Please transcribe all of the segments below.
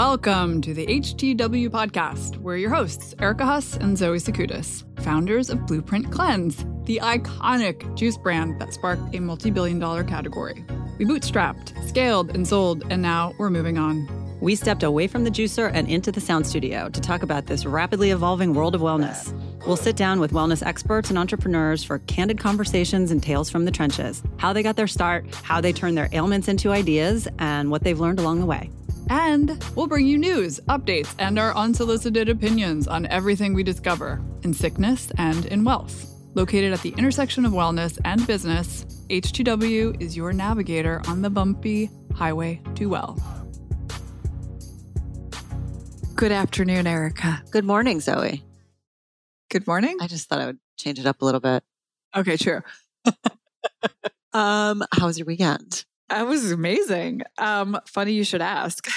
Welcome to the HTW podcast. We're your hosts, Erica Huss and Zoe Sakoutis, founders of Blueprint Cleanse, the iconic juice brand that sparked a multi billion dollar category. We bootstrapped, scaled, and sold, and now we're moving on. We stepped away from the juicer and into the sound studio to talk about this rapidly evolving world of wellness. We'll sit down with wellness experts and entrepreneurs for candid conversations and tales from the trenches how they got their start, how they turned their ailments into ideas, and what they've learned along the way. And we'll bring you news, updates, and our unsolicited opinions on everything we discover in sickness and in wealth. Located at the intersection of wellness and business, H2W is your navigator on the bumpy highway to well. Good afternoon, Erica. Good morning, Zoe. Good morning. I just thought I would change it up a little bit. Okay, true. Um, how was your weekend? That was amazing. Um, funny you should ask.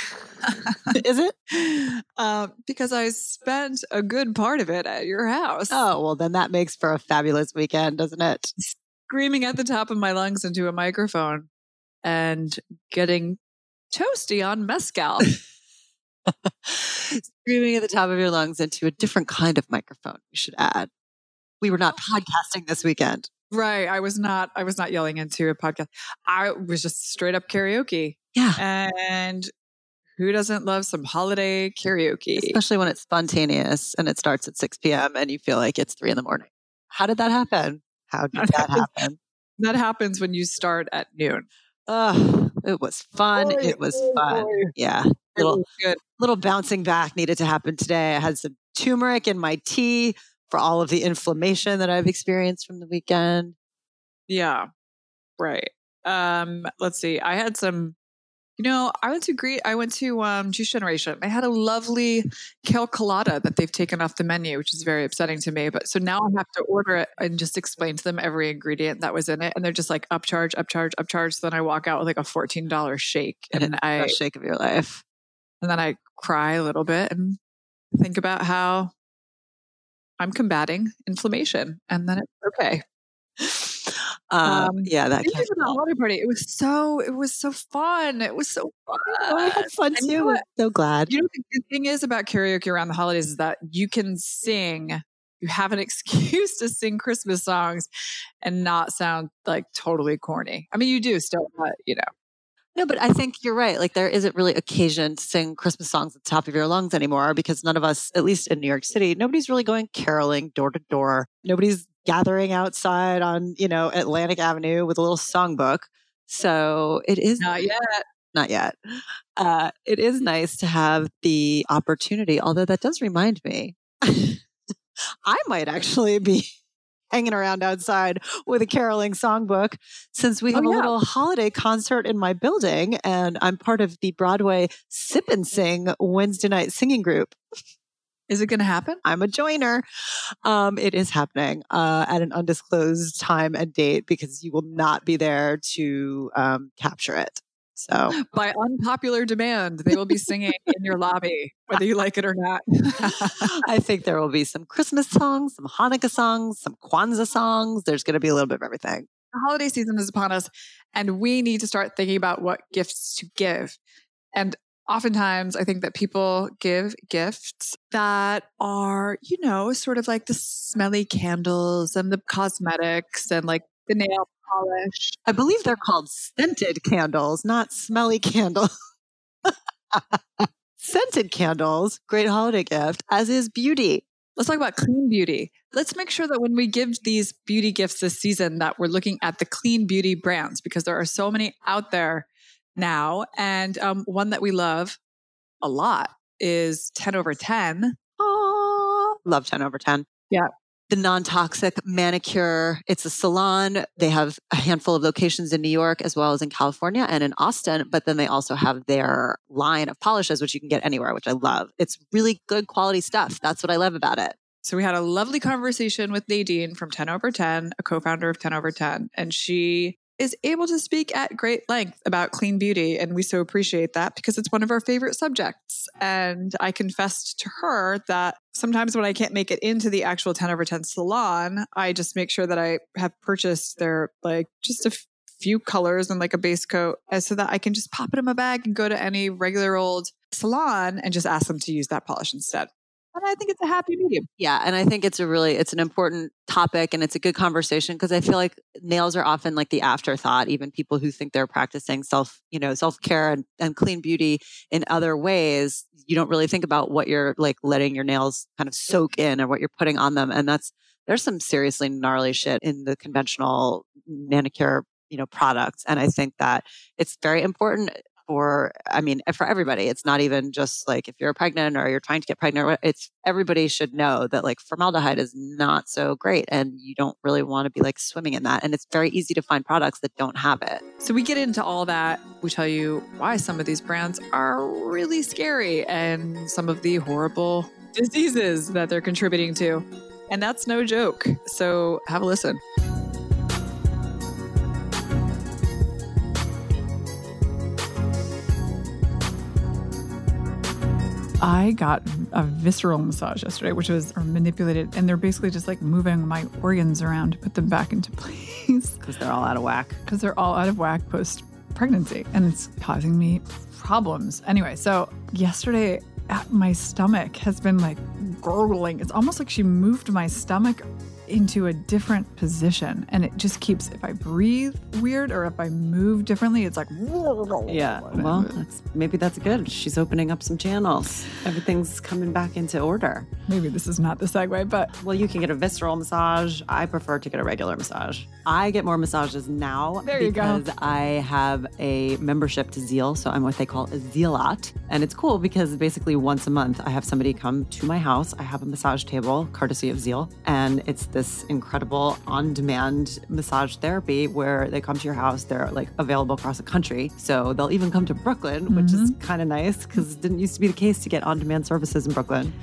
Is it? Um, because I spent a good part of it at your house. Oh, well, then that makes for a fabulous weekend, doesn't it? Screaming at the top of my lungs into a microphone and getting toasty on mezcal. Screaming at the top of your lungs into a different kind of microphone, you should add. We were not podcasting this weekend. Right. I was not I was not yelling into a podcast. I was just straight up karaoke. Yeah. And who doesn't love some holiday karaoke? Especially when it's spontaneous and it starts at 6 p.m. and you feel like it's three in the morning. How did that happen? How did that happen? That happens when you start at noon. Oh, it was fun. Boy, it was oh boy, fun. Yeah. It Little good. little bouncing back needed to happen today. I had some turmeric in my tea for all of the inflammation that I've experienced from the weekend. Yeah. Right. Um, let's see. I had some, you know, I went to greet I went to um Juice Generation. I had a lovely kale colada that they've taken off the menu, which is very upsetting to me. But so now I have to order it and just explain to them every ingredient that was in it. And they're just like upcharge, upcharge, upcharge. So then I walk out with like a $14 shake. And And I shake of your life. and then I cry a little bit and think about how I'm combating inflammation. And then it's okay. Um, Um, yeah, that can't the holiday party. It was so it was so fun. It was so fun. Oh, I had fun And you know too. so glad. You know the good thing is about karaoke around the holidays is that you can sing. You have an excuse to sing Christmas songs and not sound like totally corny. I mean, you do still, but you know. No, but I think you're right. Like there isn't really occasion to sing Christmas songs at the top of your lungs anymore because none of us, at least in New York City, nobody's really going caroling door to door. Nobody's gathering outside on, you know, Atlantic Avenue with a little songbook. So it is Not yet. not yet. Uh, it is nice to have the opportunity, although that does remind me, I might actually be hanging around outside with a caroling songbook since we Oh, have a little holiday concert in my building and I'm part of the Broadway Sip and Sing Wednesday night singing group. Is it going to happen? I'm a joiner. Um, it is happening uh, at an undisclosed time and date because you will not be there to um, capture it. So By unpopular demand, they will be singing in your lobby, whether you like it or not. I think there will be some Christmas songs, some Hanukkah songs, some Kwanzaa songs. There's going to be a little bit of everything. the holiday season is upon us and we need to start thinking about what gifts to give. And oftentimes I think that people give gifts that are, you know, sort of like the smelly candles and the cosmetics and like the nail polish. I believe they're called scented candles, not smelly candles. scented candles, great holiday gift, as is beauty. Let's talk about clean beauty. Let's make sure that when we give these beauty gifts this season that we're looking at the clean beauty brands because there are so many out there now. And um, one that we love a lot is Tenoverten. Oh, love Tenoverten. Yeah. The non toxic manicure. It's a salon. They have a handful of locations in New York as well as in California and in Austin, but then they also have their line of polishes, which you can get anywhere, which I love. It's really good quality stuff. That's what I love about it. So we had a lovely conversation with Nadine from Tenoverten, a co-founder of Tenoverten, and she is able to speak at great length about clean beauty and we so appreciate that because it's one of our favorite subjects. And I confessed to her that sometimes when I can't make it into the actual Tenoverten salon, I just make sure that I have purchased their like just a f- few colors and like a base coat eh, so that I can just pop it in my bag and go to any regular old salon and just ask them to use that polish instead. And I think it's a happy medium. Yeah, and I think it's a really it's an important topic and it's a good conversation because I feel like nails are often like the afterthought. Even people who think they're practicing self, you know, self care and, and clean beauty in other ways, you don't really think about what you're like letting your nails kind of soak in or what you're putting on them. And that's there's some seriously gnarly shit in the conventional manicure you know products and i think that it's very important for i mean eh, for everybody it's not even just like if you're pregnant or you're trying to get pregnant it's everybody should know that like formaldehyde is not so great and you don't really want to be like swimming in that and it's very easy to find products that don't have it. So we get into all that we tell you why some of these brands are really scary and some of the horrible diseases that they're contributing to and that's no joke so have a listen I got a visceral massage yesterday, which was manipulated, and they're basically just like moving my organs around to put them back into place. Because they're all out of whack. Because they're all out of whack post pregnancy, and it's causing me problems. Anyway, so yesterday, uh, my stomach has been like gurgling. It's almost like she moved my stomach into a different position and it just keeps if i breathe weird or if i move differently it's like yeah well that's maybe that's good. She's opening up some channels. Everything's coming back into order. Maybe this is not the segue but well you can get a visceral massage. I prefer to get a regular massage. I get more massages now there you because i have a membership to Zeel so i'm what they call a zealot. And it's cool because basically once a month i have somebody come to my house. I have a massage table courtesy of Zeel and it's this incredible on demand massage therapy where they come to your house. They're like available across the country. So they'll even come to Brooklyn, mm-hmm. which is mm-hmm. kind of nice because it didn't used to be the case to get on demand services in Brooklyn.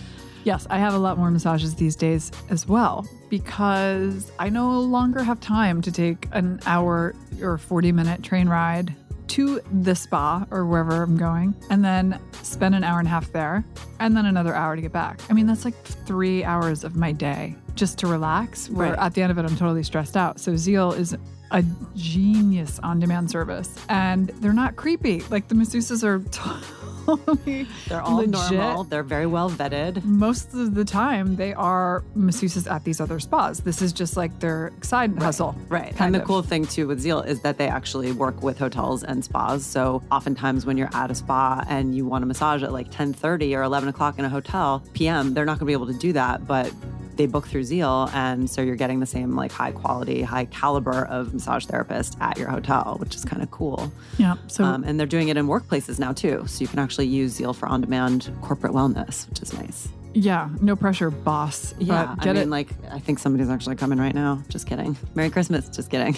Yes, I have a lot more massages these days as well because I no longer have time to take an hour or 40 minute train ride to the spa or wherever I'm going and then spend an hour and a half there and then another hour to get back. I mean, that's like three hours of my day just to relax. Where right. at the end of it, I'm totally stressed out. So Zeel is a genius on demand service and they're not creepy. Like the masseuses are totally They're all legit. normal. They're very well vetted. Most of the time they are masseuses at these other spas. This is just like their side right. hustle. Right. And the cool thing too with Zeel is that they actually work with hotels and spas. So oftentimes when you're at a spa and you want a massage at like 10 30 or 11 o'clock in a hotel PM, they're not gonna be able to do that. But they book through Zeel, and so you're getting the same like high quality, high caliber of massage therapist at your hotel, which is kind of cool. Yeah. So um, and they're doing it in workplaces now too, so you can actually use Zeel for on-demand corporate wellness, which is nice. Yeah, no pressure, boss. Yeah, I mean, it. like I think somebody's actually coming right now. Just kidding. Merry Christmas. Just kidding.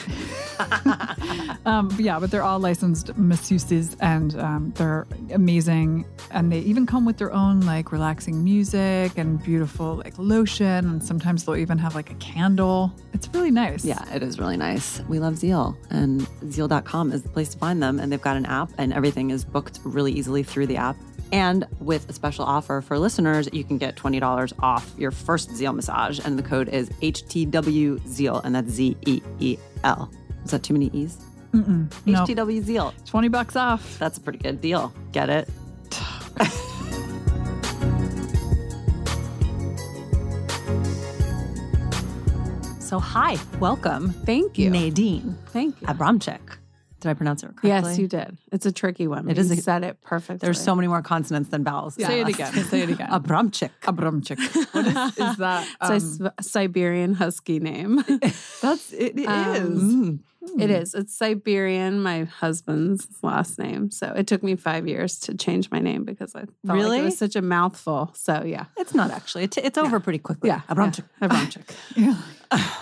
um, yeah, but they're all licensed masseuses, and um, they're amazing. And they even come with their own like relaxing music and beautiful like lotion, and sometimes they'll even have like a candle. It's really nice. Yeah, it is really nice. We love Zeel, and Zeel.com is the place to find them. And they've got an app, and everything is booked really easily through the app. And with a special offer for listeners, you can get $20 off your first Zeel massage. And the code is HTW Zeel, and that's Z E E L. Is that too many E's? Mm-mm, HTW nope. Zeel. 20 bucks off. That's a pretty good deal. Get it? so, hi, welcome. Thank you. Nadine. Thank you. Abramcyk. Did I pronounce it correctly? Yes, you did. It's a tricky one. It is. You said it perfectly. There's so many more consonants than vowels. Yeah. Say it again. Say it again. Abramcyk. Abramcyk. What is, is that? Um, it's a Siberian husky name. That's it. It um, is. It is. It's Siberian, my husband's last name. So it took me five years to change my name because I felt really? like it was such a mouthful. So yeah, it's not actually. It's, it's over yeah. pretty quickly. Yeah, Abramcyk. Yeah. Abramcyk. yeah,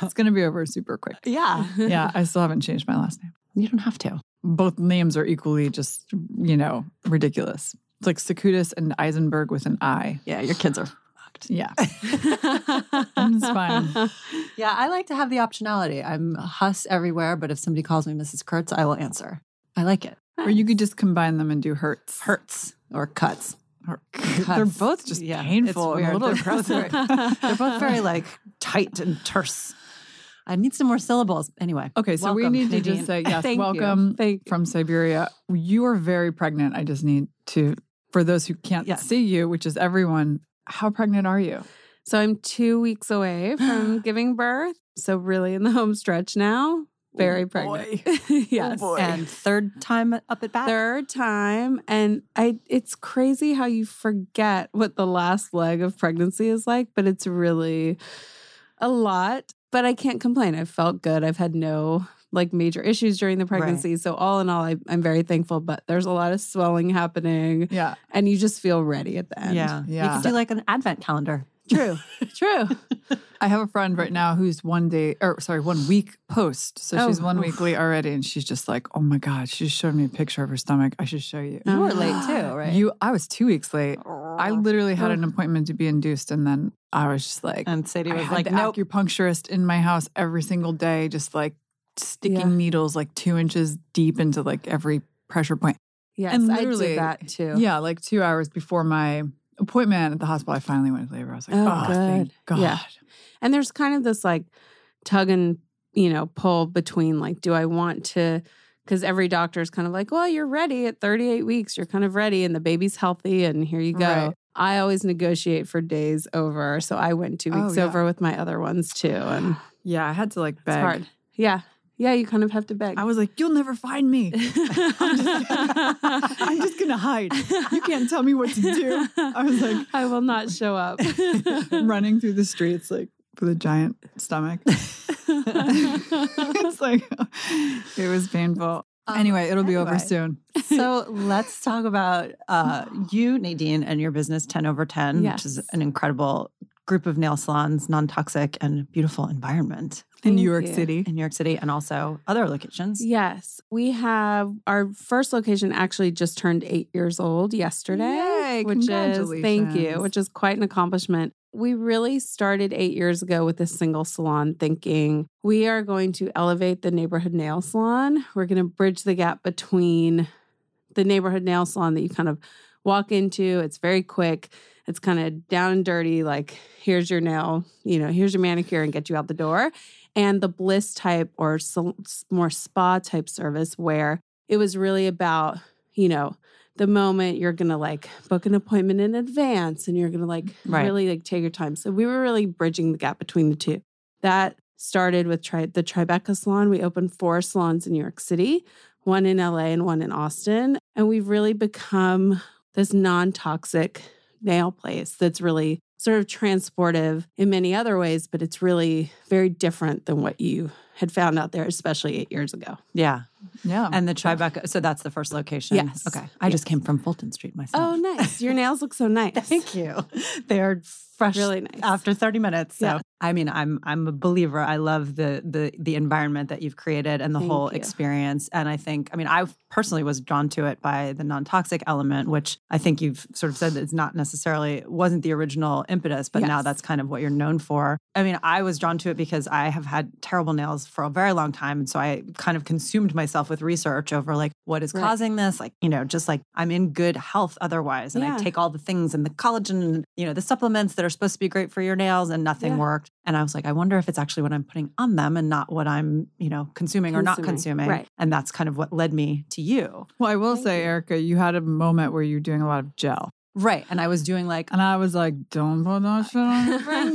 it's gonna be over super quick. Yeah, yeah. I still haven't changed my last name. You don't have to both names are equally just, you know, ridiculous. It's like Sakoutis and Eisenberg with an I. Yeah, your kids are fucked. Yeah. it's fine. Yeah, I like to have the optionality. I'm Huss everywhere, but if somebody calls me Mrs. Kurtz, I will answer. I like it. Or you could just combine them and do hurts. Hurts or cuts. Or cuts. They're both just yeah, painful and a little they're, both very, they're both very like tight and terse. I need some more syllables. Anyway. Okay, so we welcome, need to just say yes, Thank you. welcome Thank from Siberia. You are very pregnant. I just need to, for those who can't Yes. see you, which is everyone, how pregnant are you? So I'm two weeks away from giving birth. So really in the home stretch now. Very Oh, pregnant. boy. Oh, yes. boy. And third time up at bat. Third time. And I it's crazy how you forget what the last leg of pregnancy is like, but it's really a lot. But I can't complain. I've felt good. I've had no like major issues during the pregnancy. So all in all, I, I'm very thankful. But there's a lot of swelling happening, Yeah. and you just feel ready at the end. Yeah. yeah. You Yeah. could do like an advent calendar. true, true. I have a friend right now who's one day, or sorry, one week post. So Oh, she's one oof. week late already. And she's just like, oh my God, she just showed me a picture of her stomach. I should show you. You were late too, right? You, I was two weeks late. I literally had an appointment to be induced. And then I was just like, and Sadie I was had like, the nope. acupuncturist in my house every single day, just like sticking Yeah. needles like two inches deep into like every pressure point. Yes, And I literally- did that too. Yeah, like two hours before my appointment at the hospital, I finally went to labor. I was like, Oh, oh, thank. God. Yeah. And there's kind of this like tug and, you know, pull between like, do I want to, because every doctor is kind of like, well, you're ready at 38 weeks. You're kind of ready and the baby's healthy and here you go. Right. I always negotiate for days over. So I went two oh, weeks yeah. over with my other ones too. And Yeah, I had to like it's beg. hard. Yeah. Yeah. You kind of have to beg. I was like, you'll never find me. I'm just, I'm just gonna hide. You can't tell me what to do. I was like, I will not show up. running through the streets like with a giant stomach. it's like it was painful. Anyway, it'll be over soon. so let's talk about uh, you, Nadine, and your business Tenoverten, which is an incredible group of nail salons, non toxic, and beautiful environment In New York you. City. in New York City and also other locations. Yes, we have our first location actually just turned eight years old yesterday, Yay, which is thank you, which is quite an accomplishment. We really started eight years ago with a single salon, thinking we are going to elevate the neighborhood nail salon. We're going to bridge the gap between the neighborhood nail salon that you kind of walk into. It's very quick. It's kind of down and dirty. Like here's your nail, you know, here's your manicure, and get you out the door and the bliss type or more spa type service where it was really about you know the moment you're gonna like book an appointment in advance and you're gonna like Right. really like take your time. So we were really bridging the gap between the two. That started with tri- the tribeca salon. We opened four salons in new york city one in la and one in austin and we've really become this non-toxic nail place that's really sort of transportive in many other ways, but it's really very different than what you had found out there, especially eight years ago. Yeah. Yeah. And the Tribeca, so that's the first location. Yes. Okay. I just came from Fulton Street myself. Oh, nice. Your nails look so nice. Thank you. They are fresh Really nice. after 30 minutes. So Yeah. I mean, I'm I'm a believer. I love the the the environment that you've created and the Thank whole you. experience. And I think, I mean, I personally was drawn to it by the non-toxic element, which I think you've sort of said that it's not necessarily wasn't the original impetus, but now that's kind of what you're known for. I mean, I was drawn to it because I have had terrible nails for a very long time. And so I kind of consumed myself with research over like what is Right. causing this? Like, you know, just like I'm in good health otherwise. And I take all the things and the collagen and, you know, the supplements that are supposed to be great for your nails and nothing Yeah. worked. And I was like, I wonder if it's actually what I'm putting on them and not what I'm, you know, consuming, or not Consuming. consuming. Right. And that's kind of what led me to you. well, I will Thank say, you. Erica, you had a moment where you were doing a lot of gel. Right. And I was doing like, And I was like, don't put that shit on your fingers.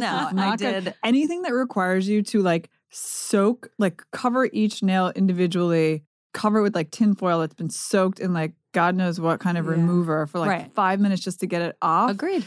No, I good. did- Anything that requires you to like soak, like cover each nail individually, cover it with like tinfoil that's been soaked in like God knows what kind of Yeah. remover for like Right. five minutes just to get it off agreed.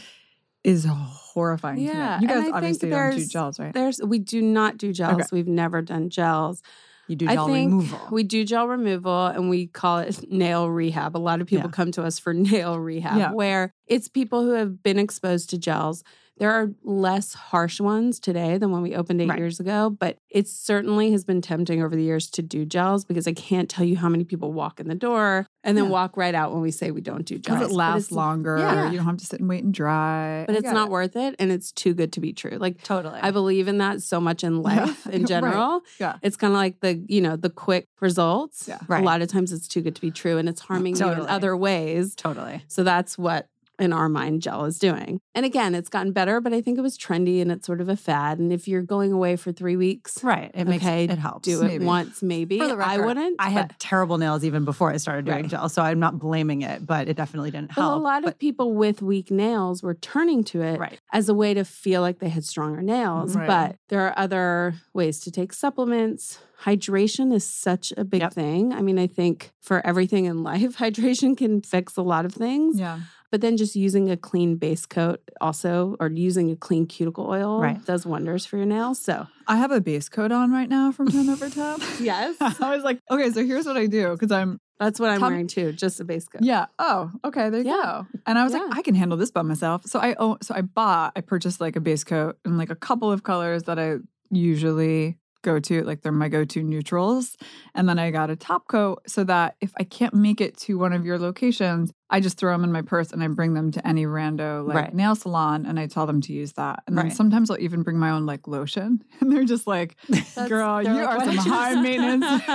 is horrifying. to me. Yeah, You guys obviously don't do gels, right? There's we do not do gels. Okay. We've never done gels. You do I gel think removal. We do gel removal and we call it nail rehab. A lot of people Yeah. come to us for nail rehab, Yeah. where it's people who have been exposed to gels. There are less harsh ones today than when we opened eight Right. years ago, but it certainly has been tempting over the years to do gels because I can't tell you how many people walk in the door and then Yeah. walk right out when we say we don't do gels. Because it lasts longer. Yeah. You don't have to sit and wait and dry. But I it's not it. worth it and it's too good to be true. Like totally. I believe in that so much in Yeah. life in Right. general. Yeah. It's kind of like the, you know, the quick results. Yeah. Right. A lot of times it's too good to be true and it's harming you in other ways. totally. So that's what in our mind gel is doing. And again, it's gotten better, but I think it was trendy and it's sort of a fad. And if you're going away for three weeks, Right. It makes Okay, it helps. do it Maybe. once, maybe. The I wouldn't. I had but- terrible nails even before I started doing Right. gel, so I'm not blaming it, but it definitely didn't But help. a lot of people with weak nails were turning to it right. as a way to feel like they had stronger nails. Right. But there are other ways to take supplements. Hydration is such a big Yep. thing. I mean, I think for everything in life, hydration can fix a lot of things. Yeah. But then just using a clean base coat also, or using a clean cuticle oil Right. does wonders for your nails. So, I have a base coat on right now from Tenoverten. yes, I was like, okay, so here's what I do because I'm that's what I'm Tom- wearing too, just a base coat. Yeah. Oh, okay. There you Yeah. go. And I was Yeah. like, I can handle this by myself. So I own, so I bought, I purchased like a base coat and like a couple of colors that I usually go to, like they're my go-to neutrals. And then I got a top coat so that if I can't make it to one of your locations, I just throw them in my purse and I bring them to any rando like Right. nail salon and I tell them to use that. And then Right. sometimes I'll even bring my own like lotion. And they're just like, That's- girl, you like, are some high maintenance.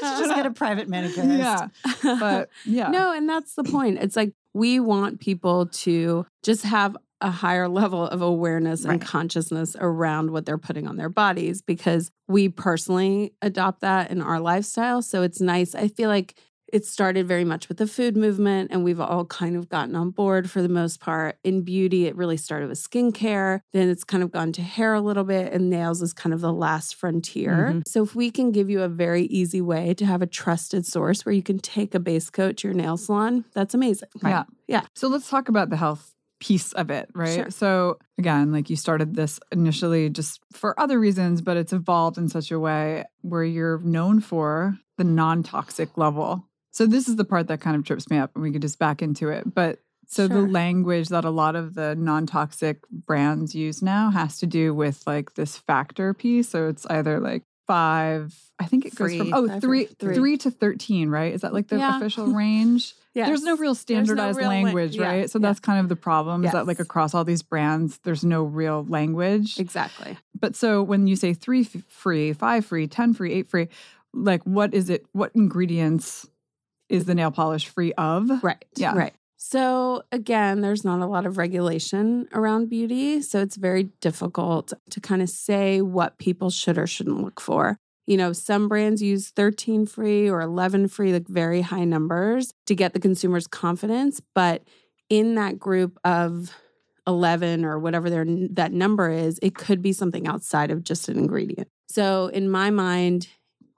Just get a private manicurist. yeah. But yeah. No, and that's the point. It's like we want people to just have a higher level of awareness and Right. consciousness around what they're putting on their bodies because we personally adopt that in our lifestyle. So it's nice. I feel like it started very much with the food movement, and we've all kind of gotten on board for the most part. In beauty, it really started with skincare. Then it's kind of gone to hair a little bit, and nails is kind of the last frontier. Mhm. So, if we can give you a very easy way to have a trusted source where you can take a base coat to your nail salon, that's amazing. Yeah. Yeah. So let's talk about the health piece of it, right? Sure. So again, like you started this initially just for other reasons, but it's evolved in such a way where you're known for the non-toxic level. So this is the part that kind of trips me up and we could just back into it. But so the language that a lot of the non-toxic brands use now has to do with like this factor piece. So it's either like five, I think it goes from oh three, three. three to 13, right? Is that like the Yeah. official range? There's no real standardized real lang- language, yeah, right? So yeah. that's kind of the problem is that like across all these brands, there's no real language. Exactly. But so when you say three f- free, five free, 10 free, eight free, like what is it? What ingredients is the nail polish free of? Right. Yeah. Right. So again, there's not a lot of regulation around beauty. So it's very difficult to kind of say what people should or shouldn't look for. You know, some brands use 13 free or 11 free, like very high numbers to get the consumer's confidence. But in that group of 11 or whatever their, that number is, it could be something outside of just an ingredient. So in my mind,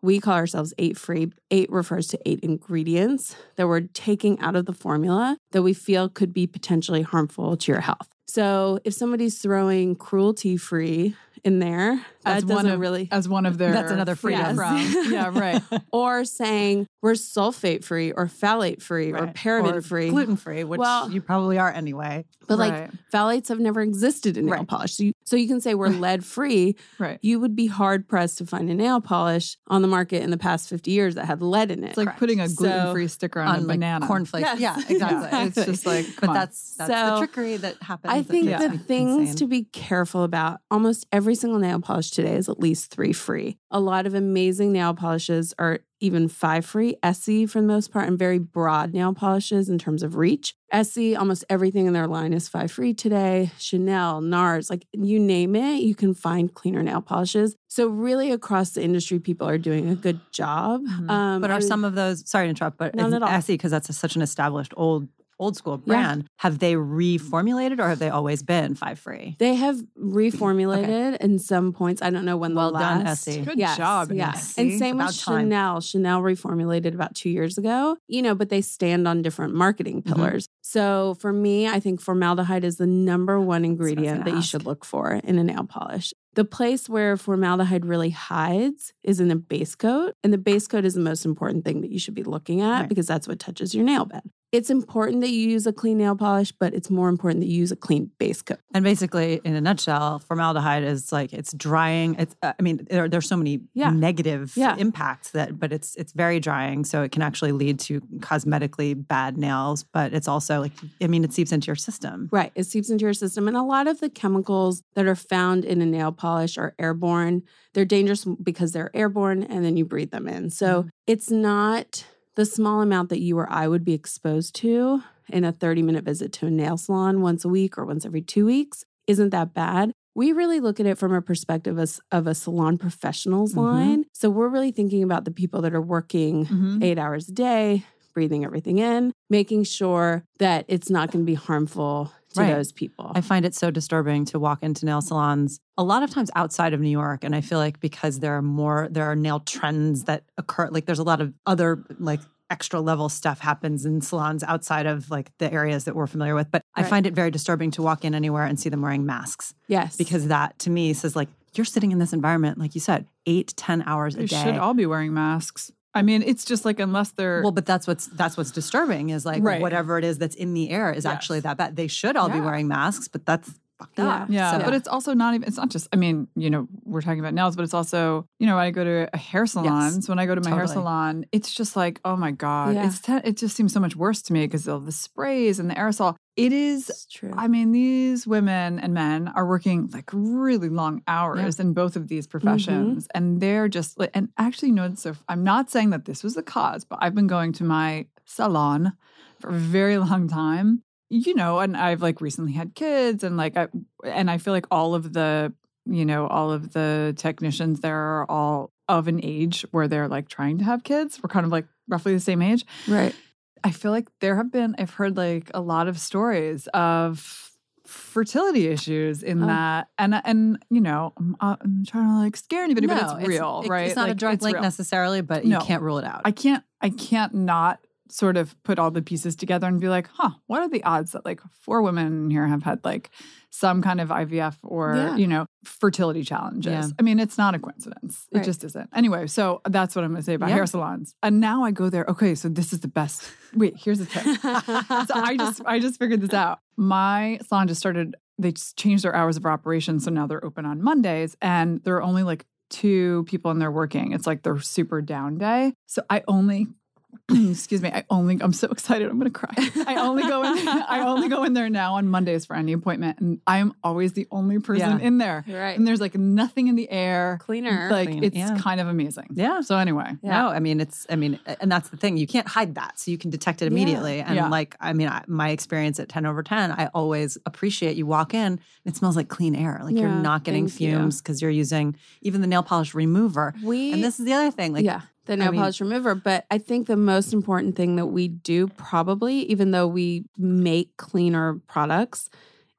we call ourselves eight free. Eight refers to eight ingredients that we're taking out of the formula that we feel could be potentially harmful to your health. So if somebody's throwing cruelty free in there, As that one of really, as one of their That's another freedom. Yes. from. Yeah, right. or saying we're sulfate free or phthalate free or Right. paraben free. gluten free, which Well- you probably are anyway. But like phthalates have never existed in nail Right. polish. So you, so you can say we're lead free. right. You would be hard pressed to find a nail polish on the market in the past 50 years that had lead in it. It's like Correct. putting a gluten-free sticker on, a like banana. cornflakes. Yes. Yeah, exactly. Yeah, it's just like, but on. that's that's So, the trickery that happens. I that think makes the things insane. to be careful about almost every single nail polish today is at least three free. A lot of amazing nail polishes are even five free, Essie for the most part, and very broad nail polishes in terms of reach. Essie, almost everything in their line is five free today. Chanel, NARS, like you name it, you can find cleaner nail polishes. So, really, across the industry, people are doing a good job. Mhm. Um, But are some of those? Sorry to interrupt, but Not at all. Essie because that's a, such an established old old school Yeah. brand. Have they reformulated or have they always been five free? They have reformulated in some points. I don't know when Well the done, last. Essie. Good Yes, job, Yeah. Essie. And same About with time. Chanel. Chanel reformulated about two years ago, you know, but they stand on different marketing Mhm. pillars. So for me, I think formaldehyde is the number one ingredient that you should look for in a nail polish. The place where formaldehyde really hides is in the base coat. And the base coat is the most important thing that you should be looking at Right. because that's what touches your nail bed. It's important that you use a clean nail polish, but it's more important that you use a clean base coat. And basically, in a nutshell, formaldehyde is like it's drying. It's uh, I mean, there, there's so many Yeah. negative Yeah. impacts that, but it's it's very drying, so it can actually lead to cosmetically bad nails. But it's also like I mean, it seeps into your system. Right. It seeps into your system. And a lot of the chemicals that are found in a nail polish are airborne. They're dangerous because they're airborne and then you breathe them in. So it's not the small amount that you or I would be exposed to in a 30 minute visit to a nail salon once a week or once every two weeks isn't that bad. We really look at it from a perspective as, of a salon professionals Mhm. line. So we're really thinking about the people that are working Mhm. eight hours a day, breathing everything in, making sure that it's not going to be harmful to Right. those people. I find it so disturbing to walk into nail salons a lot of times outside of New York. And I feel like because there are more, there are nail trends that occur, like there's a lot of other like extra level stuff happens in salons outside of like the areas that we're familiar with. But I find it very disturbing to walk in anywhere and see them wearing masks yes. because that to me says like, you're sitting in this environment, like you said, eight, ten hours a They day. should all be wearing masks. I mean, it's just like unless they're Well, but that's what's that's what's disturbing is like Right. whatever it is that's in the air is actually that bad. They should all be wearing masks, but that's fucked Yeah. up. Yeah, So- but it's also not even. It's not just. I mean, you know, we're talking about nails, but it's also, you know, when I go to a hair salon. so when I go to my hair salon, it's just like, oh my god, Yeah. it's te- it just seems so much worse to me because of the sprays and the aerosol. It is. it's true. I mean, these women and men are working like really long hours in both of these mm-hmm. professions, and they're just. like And actually, you know, so I'm not saying that this was the cause, but I've been going to my salon for a very long time you know, and I've like recently had kids and like I and I feel like all of the, you know, all of the technicians there are all of an age where they're like trying to have kids. We're kind of like roughly the same age. right. I feel like there have been I've heard like a lot of stories of fertility issues in Oh. that and and you know I'm, uh, I'm trying to like scare anybody but it's real it- right It's not a Like, direct it's link real. necessarily, but No. you can't rule it out. I can't I can't not sort of put all the pieces together and be like, huh, what are the odds that like four women in here have had like some kind of IVF or, Yeah. you know, fertility challenges? Yeah. I mean, it's not a coincidence. It just isn't. Anyway, so that's what I'm gonna say about Yeah. hair salons. And now I go there, okay, so this is the best. Wait, here's the tip. so I just I just figured this out. My salon just started, they just changed their hours of operation. So now they're open on Mondays and there are only like two people in there working. It's like their super down day. So I only excuse me, I only I'm so excited I'm gonna cry. I only go in I only go in there now on Mondays for any appointment. And I'm always the only person Yeah. in there. right. And there's like nothing in the air. Cleaner. Like Clean, it's yeah. kind of amazing. yeah. So anyway. Yeah. No, I mean it's. I mean, and that's the thing. You can't hide that, so you can detect it Yeah. immediately. And Yeah. like, I mean, I, my experience at Tenoverten, I always appreciate you walk in. It smells like clean air. Like you're not getting thank fumes because you're using even the nail polish remover. we And this is the other thing. Like, yeah, the nail mean- polish remover. But I think the most important thing that we do, probably, even though we make cleaner products,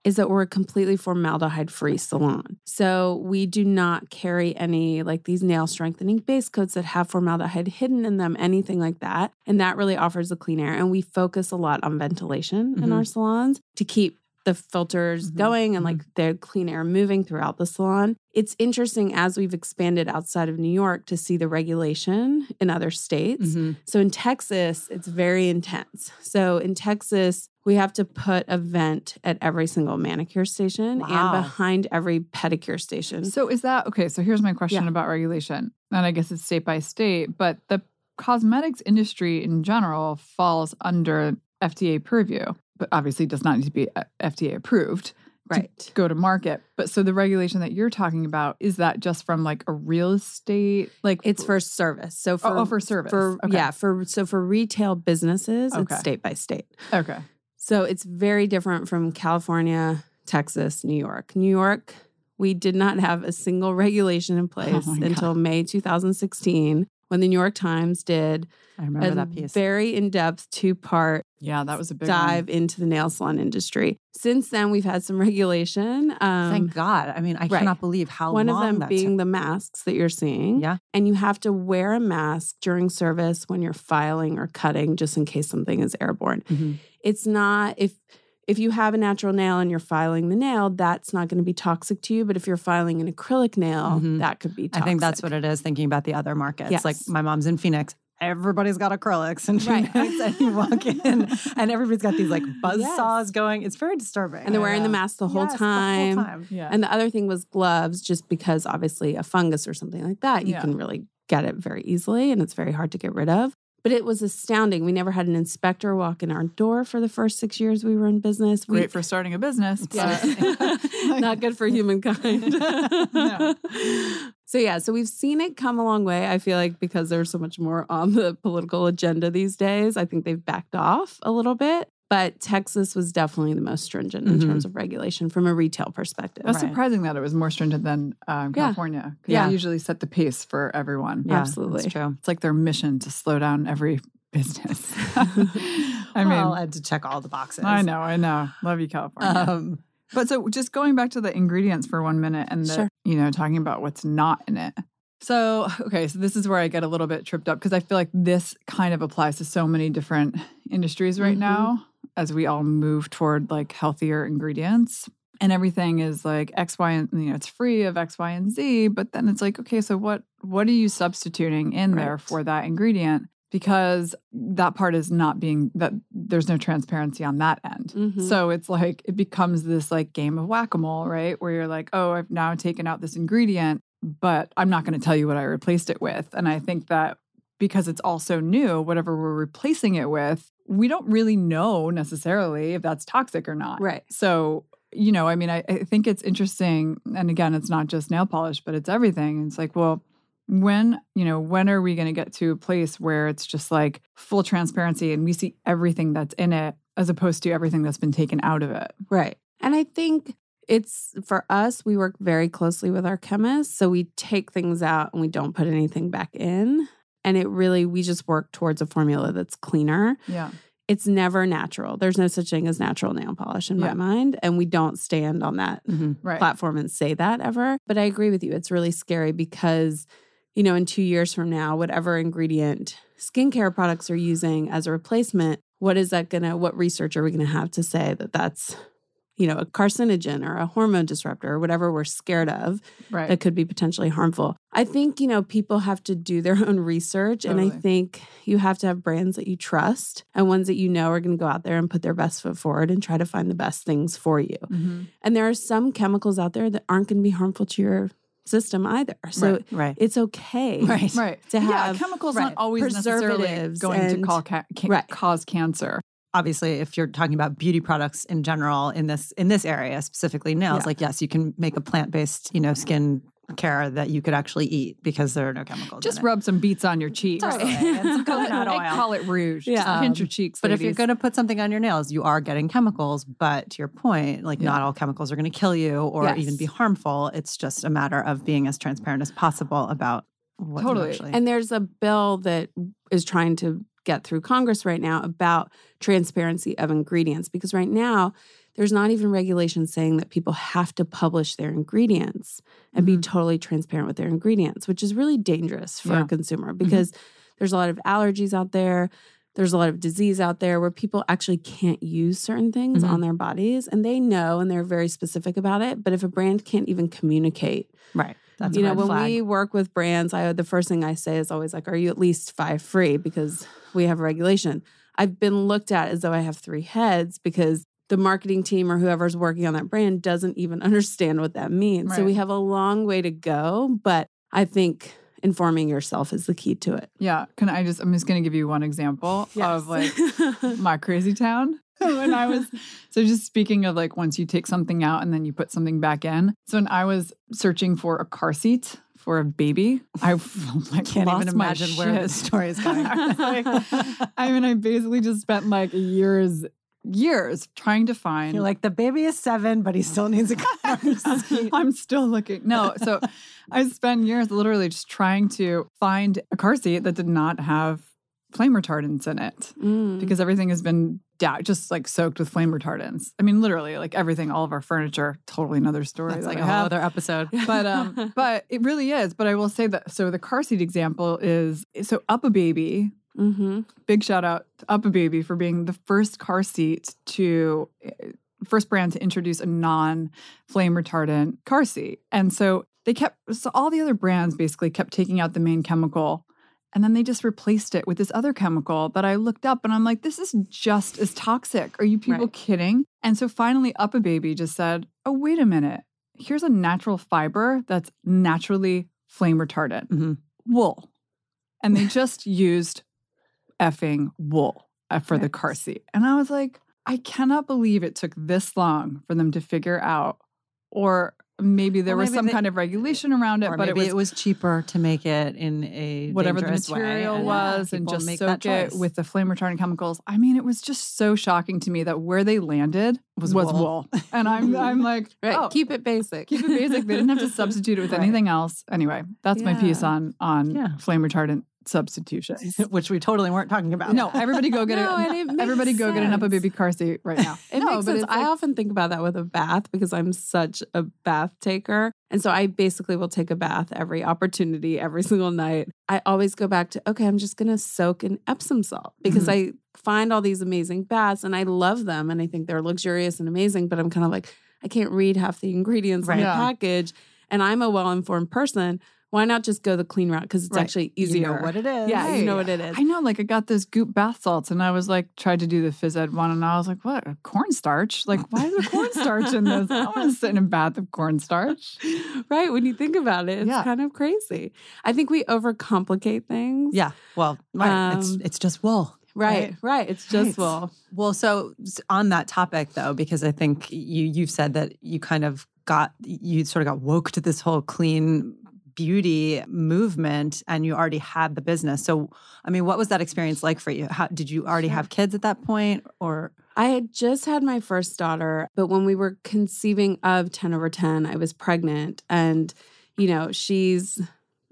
is that we're a completely formaldehyde free salon. So we do not carry any like these nail strengthening base coats that have formaldehyde hidden in them, anything like that. And that really offers the clean air. And we focus a lot on ventilation in Mhm. our salons to keep the filters Mhm. going and like the clean air moving throughout the salon. It's interesting as we've expanded outside of New York to see the regulation in other states. mhm. So in Texas, it's very intense. So in Texas, we have to put a vent at every single manicure station Wow. and behind every pedicure station. So is that okay? So here's my question Yeah. about regulation. And I guess it's state by state, but the cosmetics industry in general falls under FDA purview, but obviously does not need to be uh, FDA approved. right. to go to market. But so the regulation that you're talking about is that just from like a real estate like It's for service. So for oh, for service. For Okay. yeah, for so for retail businesses, Okay. it's state by state. okay. So it's very different from California, Texas, New York. New York, we did not have a single regulation in place Oh until May 2016 when the New York Times did I remember a that piece. very in-depth two-part Yeah, that was a big dive One. into the nail salon industry. Since then, we've had some regulation. Um, Thank God. I mean, I right. cannot believe how one of them that being took. the masks that you're seeing. Yeah. And you have to wear a mask during service when you're filing or cutting, just in case something is airborne. Mhm. It's not if if you have a natural nail and you're filing the nail, that's not going to be toxic to you. But if you're filing an acrylic nail, Mhm. that could be toxic. I think that's what it is. Thinking about the other markets, like my mom's in Phoenix. Everybody's got acrylics in Right. And you walk in, and everybody's got these like buzz Yes. saws going. It's very disturbing. And they're wearing the mask the whole Yes, time. The whole time. Yeah. And the other thing was gloves, just because obviously a fungus or something like that, you Yeah. can really get it very easily and it's very hard to get rid of. But it was astounding. We never had an inspector walk in our door for the first six years we were in business. We, Great for starting a business. Yeah. Not good for humankind. No. So, yeah, so we've seen it come a long way. I feel like because there's so much more on the political agenda these days, I think they've backed off a little bit. But Texas was definitely the most stringent in Mhm. terms of regulation from a retail perspective. That's Right. surprising that it was more stringent than um, California. Because Yeah. they usually set the pace for everyone. Yeah, Absolutely. That's true. It's like their mission to slow down every business. I well, mean, had to check all the boxes. I know, I know. Love you, California. Um, but so just going back to the ingredients for one minute and the, Sure. you know, talking about what's not in it. So, okay, so this is where I get a little bit tripped up because I feel like this kind of applies to so many different industries right Mhm. now as we all move toward like healthier ingredients. And everything is like X, Y, and you know, it's free of X, Y, and Z. But then it's like, okay, so what what are you substituting in there for that ingredient? Because that part is not being that there's no transparency on that end. Mhm. So it's like it becomes this like game of whack-a-mole, right? Where you're like, oh, I've now taken out this ingredient, but I'm not going to tell you what I replaced it with. And I think that because it's also new, whatever we're replacing it with, we don't really know necessarily if that's toxic or not. Right. So, you know, I mean, I, I think it's interesting. And again, it's not just nail polish, but it's everything. It's like, well, when, you know, when are we going to get to a place where it's just like full transparency and we see everything that's in it as opposed to everything that's been taken out of it? Right. And I think it's for us, we work very closely with our chemists. So we take things out and we don't put anything back in. And it really, we just work towards a formula that's cleaner. Yeah. It's never natural. There's no such thing as natural nail polish in Yeah. my mind. And we don't stand on that mhm. Right. platform and say that ever. But I agree with you. It's really scary because, you know, in two years from now, whatever ingredient skincare products are using as a replacement, what is that going to, what research are we going to have to say that that's, you know, a carcinogen or a hormone disruptor or whatever we're scared of Right. that could be potentially harmful. I think, you know, people have to do their own research. And I think you have to have brands that you trust and ones that you know are going to go out there and put their best foot forward and try to find the best things for you. Mhm. And there are some chemicals out there that aren't going to be harmful to your system either. So Right. Right. it's okay. Right. Right. To yeah, chemicals right, not always necessarily preservatives going to and- call ca- ca- cause cancer. Obviously if you're talking about beauty products in general in this in this area specifically nails Yeah. like yes you can make a plant-based you know skin care that you could actually eat because there are no chemicals Just in it. rub some beets on your cheeks. Totally. And some coconut I call it rouge. Yeah. Just pinch your Um, cheeks. but if you're going to put something on your nails you are getting chemicals but to your point like Yeah. not all chemicals are going to kill you or Yes. even be harmful it's just a matter of being as transparent as possible about what you Totally. actually And there's a bill that is trying to get through Congress right now about transparency of ingredients because right now there's not even regulations saying that people have to publish their ingredients and be Mhm. totally transparent with their ingredients, which is really dangerous for Yeah. a consumer because there's a lot of allergies out there. There's a lot of disease out there where people actually can't use certain things Mhm. on their bodies and they know and they're very specific about it. But if a brand can't even communicate right that's you know when flag. we work with brands i the first thing i say is always like are you at least five free? Because we have regulation. I've been looked at as though i have three heads because the marketing team or whoever's working on that brand doesn't even understand what that means. So we have a long way to go but i think informing yourself is the key to it. Yeah, can I just? I'm just going to give you one example of like my crazy town when I was. So just speaking of like once you take something out and then you put something back in. So when I was searching for a car seat for a baby, I like can't even imagine where this story is going I, like- I mean, I basically just spent like years, years trying to find. you're like the baby is seven but he still needs a car seat I'm still looking. No, so I spent years literally just trying to find a car seat that did not have flame retardants in it Mm. because everything has been da- just like soaked with flame retardants. I mean, literally, like everything, all of our furniture. Totally another story. that's that like I a whole other episode But um, but it really is. But I will say that so the car seat example is so UPPAbaby. Mhm. Big shout out to UPPAbaby for being the first car seat to eh, first brand to introduce a non flame retardant car seat. And so they kept so all the other brands basically kept taking out the main chemical and then they just replaced it with this other chemical that I looked up and I'm like, this is just as toxic. Are you people Right. kidding? And so finally, UPPAbaby just said, oh, wait a minute. Here's a natural fiber that's naturally flame retardant Mhm. wool. And they just used effing wool uh, for the car seat. And I was like, I cannot believe it took this long for them to figure out, or maybe there Well, was maybe some they- kind of regulation around it, but maybe it was, cheaper to make it in a whatever the way, material and was and just soak it with the flame retardant chemicals. I mean, it was just so shocking to me that where they landed Was was, wool. wool. And I'm I'm like, Right. oh, Keep it basic. keep it basic. They didn't have to substitute it with Right. anything else. Anyway, that's my piece on on Yeah. flame retardant substitution. which we totally weren't talking about. No, everybody go get No, it. and it makes everybody go get an Upper sense. Baby car seat right now. It no, makes but sense. it's I like- often think about that with a bath because I'm such a bath taker. And so I basically will take a bath every opportunity, every single night. I always go back to, okay, I'm just going to soak in Epsom salt because Mm-hmm. I find all these amazing baths and I love them and I think they're luxurious and amazing. But I'm kind of like, I can't read half the ingredients on Right. the Yeah. package. And I'm a well informed person. Why not just go the clean route? Because it's Right. actually easier. You know what it is. Yeah, you know what it is. I know, like I got this goop bath salts, and I was like, tried to do the phys ed one, and I was like, what? Cornstarch? Like, why is there cornstarch in this? I want to sit in a bath of cornstarch. right. When you think about it, it's Yeah. kind of crazy. I think we overcomplicate things. Yeah. Well, right. it's Um, it's just wool. Right, right. It's just Right. well. Well, so on that topic though, because I think you you've said that you kind of got you sort of got woke to this whole clean beauty movement and you already had the business. So I mean, what was that experience like for you? How did you already have kids at that point or I had just had my first daughter, but when we were conceiving of Tenoverten, I was pregnant. And, you know, she's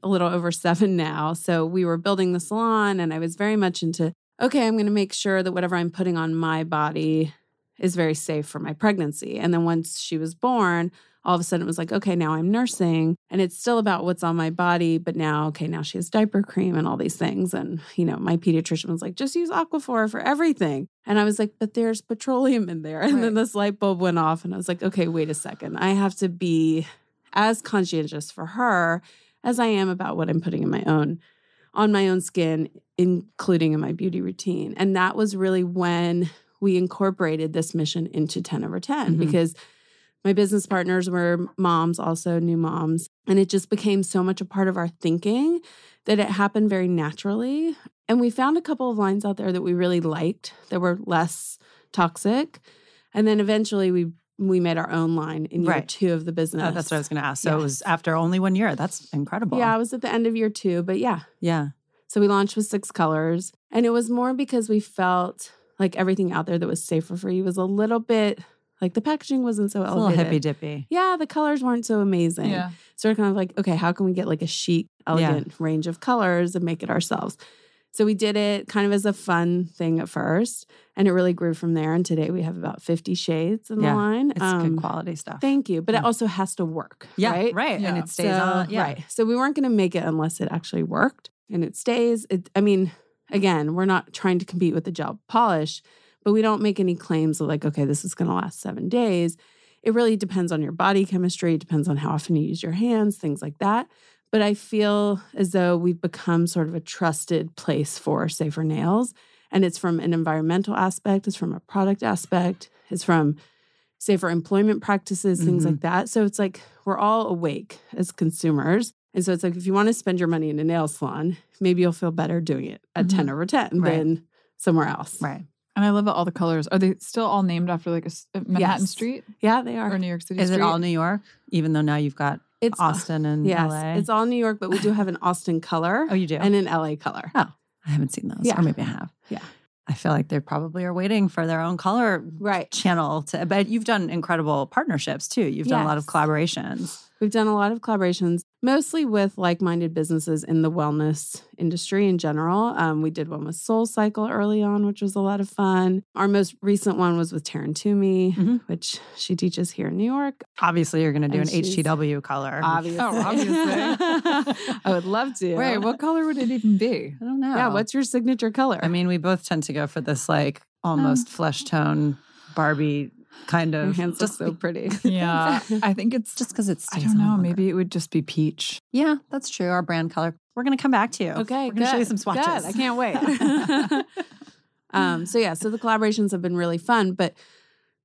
a little over seven now. So we were building the salon, and I was very much into, okay, I'm going to make sure that whatever I'm putting on my body is very safe for my pregnancy. And then once she was born, all of a sudden it was like, okay, now I'm nursing and it's still about what's on my body. But now, okay, now she has diaper cream and all these things. And, you know, my pediatrician was like, just use Aquaphor for everything. And I was like, but there's petroleum in there. And then this light bulb went off. And I was like, okay, wait a second. I have to be as conscientious for her as I am about what I'm putting in my own on my own skin, including in my beauty routine. And that was really when we incorporated this mission into Tenoverten Mhm. because my business partners were moms, also new moms. And it just became so much a part of our thinking that it happened very naturally. And we found a couple of lines out there that we really liked that were less toxic. And then eventually we we made our own line in year Right. two of the business. Oh, that's what I was going to ask. So it was after only one year. That's incredible. Yeah, I was at the end of year two, but yeah. Yeah. So we launched with six colors. And it was more because we felt like everything out there that was safer for you was a little bit like the packaging wasn't so It's a little hippy dippy. Yeah, the colors weren't so amazing. Yeah. So we're kind of like, okay, how can we get like a chic, elegant range of colors and make it ourselves? So we did it kind of as a fun thing at first, and it really grew from there. And today we have about 50 shades in Yeah, the line. It's Um, good quality stuff. Thank you. But Yeah. it also has to work. yeah. Right. And Yeah. it stays So, on. Yeah. Right. So we weren't going to make it unless it actually worked and it stays. It, I mean, again, we're not trying to compete with the gel polish, but we don't make any claims of like, okay, this is going to last seven days. It really depends on your body chemistry, it depends on how often you use your hands, things like that. But I feel as though we've become sort of a trusted place for safer nails. And it's from an environmental aspect, it's from a product aspect, it's from safer employment practices, things Mhm. like that. So it's like we're all awake as consumers. And so it's like if you want to spend your money in a nail salon, maybe you'll feel better doing it at Tenoverten Mm-hmm. Right. than somewhere else. Right. And I love all the colors. Are they still all named after like a s- a Manhattan Yes. Street Yeah, they are. or New York City Is Street? it all New York? Even though now you've got It's uh, Austin and Yes, LA. it's all New York, but we do have an Austin color oh, you do. and an LA color. Oh, I haven't seen those, Yeah. or maybe I have. Yeah. I feel like they probably are waiting for their own color Right. channel to. But you've done incredible partnerships too. You've done a lot of collaborations. We've done a lot of collaborations, mostly with like minded businesses in the wellness industry in general. Um, we did one with SoulCycle early on, which was a lot of fun. Our most recent one was with Taryn Toomey, Mhm. which she teaches here in New York. Obviously, you're going to do And an HTW color. Obviously. Oh, obviously. I would love to. Wait, what color would it even be? I don't know. Yeah, what's your signature color? I mean, we both tend to go for this like almost flesh tone Barbie kind your of. hands look just so pretty. Yeah, I think it's just because it's. I don't know. Maybe it would just be peach. Yeah, that's true. Our brand color. We're going to come back to you. Okay, We're going to show you some swatches. good. I can't wait. um, so yeah, so the collaborations have been really fun, but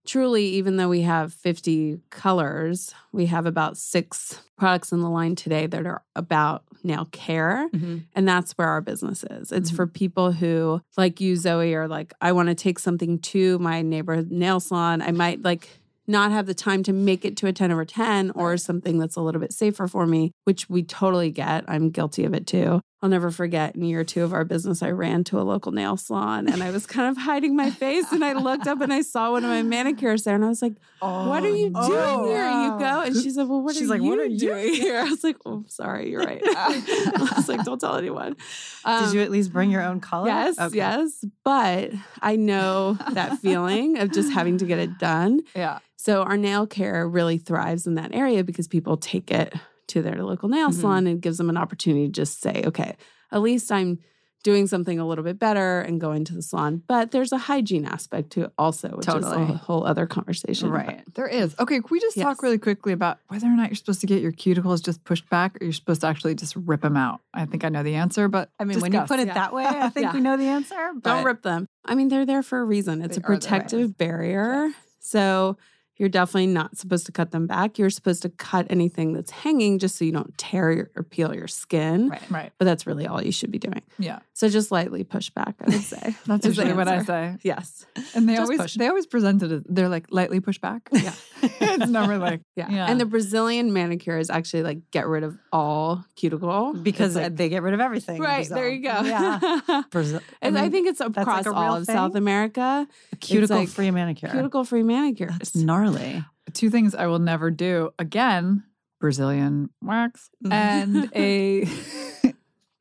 truly, even though we have 50 colors, we have about six products in the line today that are about nail care. Mm-hmm. And that's where our business is. It's for mm-hmm. people who, like you, Zoe, are like, I want to take something to my neighborhood nail salon. I might like not have the time to make it to a Tenoverten or something that's a little bit safer for me, which we totally get. I'm guilty of it too. I'll never forget in year two of our business, I ran to a local nail salon and I was kind of hiding my face. And I looked up and I saw one of my manicures there and I was like, What are you doing Oh, here? And you go. And she said, Well, what She's are like, you "What are you doing here? I was like, Oh, sorry, you're right. I was like, Don't tell anyone. Um, Did you at least bring your own color? Yes, Okay. yes. But I know that feeling of just having to get it done. Yeah. So our nail care really thrives in that area because people take it to their local nail Mhm. salon and gives them an opportunity to just say, okay, at least I'm doing something a little bit better and going to the salon. But there's a hygiene aspect to it also, which is a whole other conversation. Right. There is. Okay, can we just Yes. talk really quickly about whether or not you're supposed to get your cuticles just pushed back or you're supposed to actually just rip them out? I think I know the answer, but I mean, when you put it Yeah. that way, I think Yeah. we know the answer. Don't rip them. I mean, they're there for a reason. It's They a are right. protective barrier. So you're definitely not supposed to cut them back. You're supposed to cut anything that's hanging just so you don't tear your, or peel your skin. Right. right. But that's really all you should be doing. Yeah. So just lightly push back, I would say. That's is usually what I say. Yes. And they Just always push. they always present it they're like lightly pushed back. Yeah. it's never like Yeah. Yeah. And the Brazilian manicure is actually like get rid of all cuticle because like- they get rid of everything. right there you go. Yeah. Brazil. and I, mean, think it's across like a all real of South? America. cuticle like free manicure. Cuticle free manicure. That's gnarly. two things I will never do again: Brazilian wax mm-hmm. and a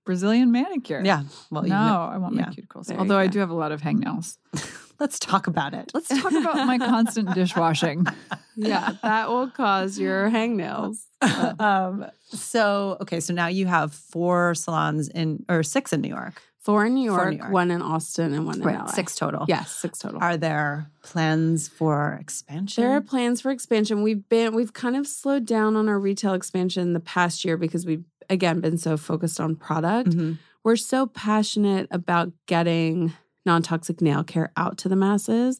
Brazilian manicure. Yeah. Well, no, you know- I want yeah. my cuticles. There you Although I do have a lot of hangnails. let's talk about it. Let's talk about my constant dishwashing. yeah, that will cause your hangnails. um, so okay, so now you have four salons in or six in New York. Four in New Four in York, New York. one in Austin, and one in LA. Six total. Yes, six total. Are there plans for expansion? There are plans for expansion. We've been we've kind of slowed down on our retail expansion the past year because we've again been so focused on product. Mhm. We're so passionate about getting non-toxic nail care out to the masses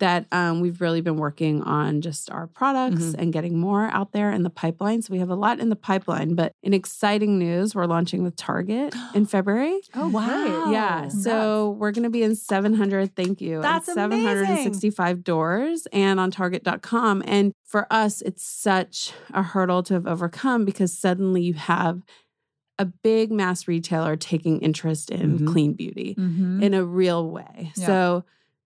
that um, we've really been working on just our products Mhm. and getting more out there in the pipeline. So we have a lot in the pipeline. But in exciting news, we're launching with Target in February. Oh, Wow. Yeah. So we're going to be in 700, thank you. That's amazing. 765 doors and on target.com. And for us, it's such a hurdle to have overcome because suddenly you have a big mass retailer taking interest in Mhm. clean beauty Mhm. in a real way. Yeah. So,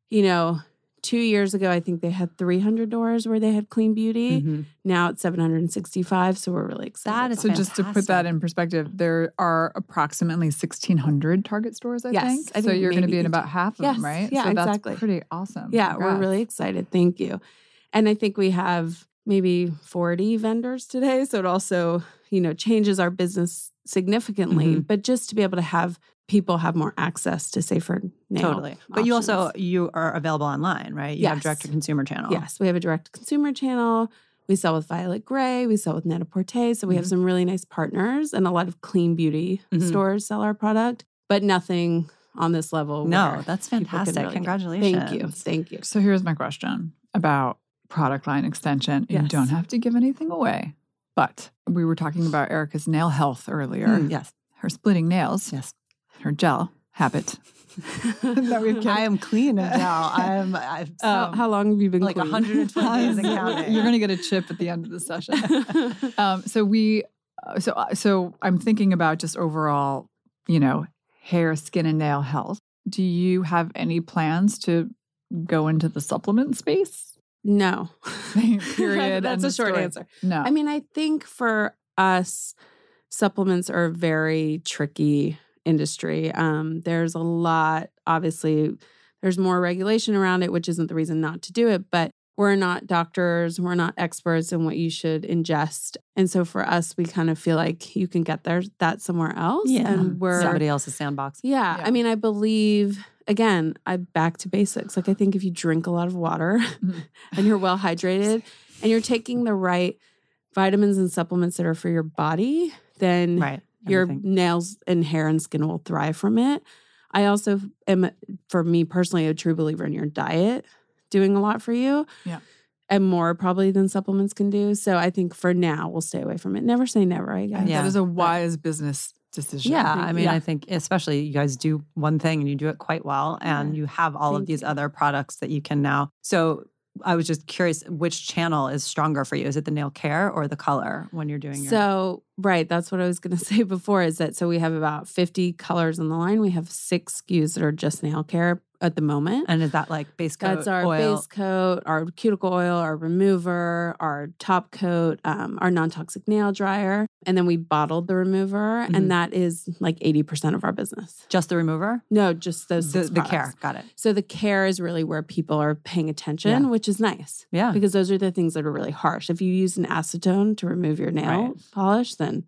you know, two years ago, I think they had 300 doors where they had clean beauty. Mhm. Now it's 765. So we're really excited. That about is So just to put that in perspective, there are approximately 1,600 Target stores, I Yes, think. I so you're going to be in about half of Yes, them, right? yeah, so that's exactly. pretty awesome. Yeah, we're really excited. Thank you. And I think we have maybe 40 vendors today. So it also, you know, changes our business significantly. Mhm. But just to be able to have people have more access to safer nail. Totally. But you also you are available online, right? You have direct to consumer channel. Yes, we have a direct consumer channel. We sell with Violet Grey. We sell with Net-a-Porter. So we have Mhm. some really nice partners and a lot of clean beauty Mhm. stores sell our product, but nothing on this level. No, where that's people can fantastic. really get- Congratulations. Thank you. Thank you. So here's my question about product line extension. You don't have to give anything away. But we were talking about Erica's nail health earlier. Mm, yes. Her splitting nails, Yes. her gel habit. I am clean of now. I'm I'm so, how, how long have you been like clean? 120 days and counting. You're going to get a chip at the end of the session. um, so we, uh, so uh, so I'm thinking about just overall, you know, hair, skin, and nail health. Do you have any plans to go into the supplement space? No. Period. That's a short story. answer. No. I mean, I think for us, supplements are a very tricky industry. Um, there's a lot, obviously, there's more regulation around it, which isn't the reason not to do it, but we're not doctors, we're not experts in what you should ingest. And so for us, we kind of feel like you can get there that somewhere else. yeah. And we're somebody else's sandbox. yeah, Yeah. I mean, I believe again, I back to basics. Like I think if you drink a lot of water Mhm. and you're well hydrated and you're taking the right vitamins and supplements that are for your body, then Right. your Everything. nails and hair and skin will thrive from it. I also am, for me personally, a true believer in your diet doing a lot for you. Yeah. And more probably than supplements can do. So I think for now we'll stay away from it. Never say never, I guess. Yeah. That is a wise business decision. Yeah, mm-hmm. I mean, Yeah. I think especially you guys do one thing and you do it quite well, and you have all of these you. other products that you can now. So I was just curious, which channel is stronger for you? Is it the nail care or the color when you're doing your? So, right, that's what I was going to say before is that so we have about 50 colors on the line. We have six SKUs that are just nail care at the moment. and is that like base coat, That's our oil? base coat, our cuticle oil, our remover, our top coat, um, our non toxic nail dryer. And then we bottled the remover, Mhm. and that is like 80% of our business. Just the remover, No, just those the, the care. Got it. So the care is really where people are paying attention, Yeah. which is nice Yeah, because those are the things that are really harsh. If you use an acetone to remove your nail Right. polish, then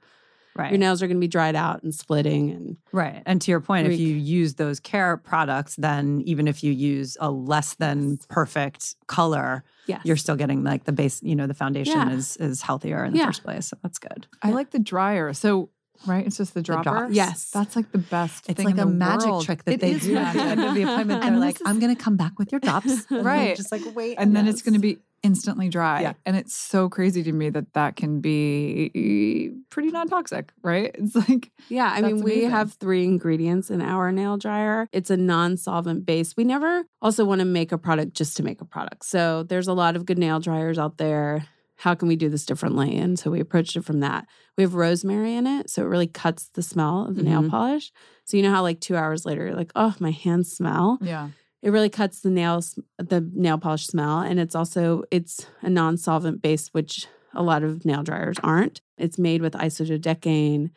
right. your nails are going to be dried out and splitting. And Right. And to your point, if you use those care products, then even if you use a less than perfect color, yes, you're still getting like the base, you know, the foundation Yeah. is is healthier in the Yeah. first place. So that's good. I like the dryer. So, right, it's just the drop- dropper. Yes. That's like the best It's thing like in a the magic world. trick that It they do at the end of the appointment. They're And like, is- I'm going to come back with your drops. And Right. Just like, wait. and then it's going to be instantly dry. Yeah. And it's so crazy to me that that can be pretty non toxic, right? It's like, Yeah, I mean, we amazing. have three ingredients in our nail dryer. It's a non solvent base. We never also want to make a product just to make a product. So there's a lot of good nail dryers out there. How can we do this differently? And so we approached it from that. We have rosemary in it. So it really cuts the smell of the nail Mhm. polish. So you know how, like, two hours later, you're like, oh, my hands smell. yeah. It really cuts the nails, the nail polish smell. And it's also, it's a non solvent base, which a lot of nail dryers aren't. It's made with isododecane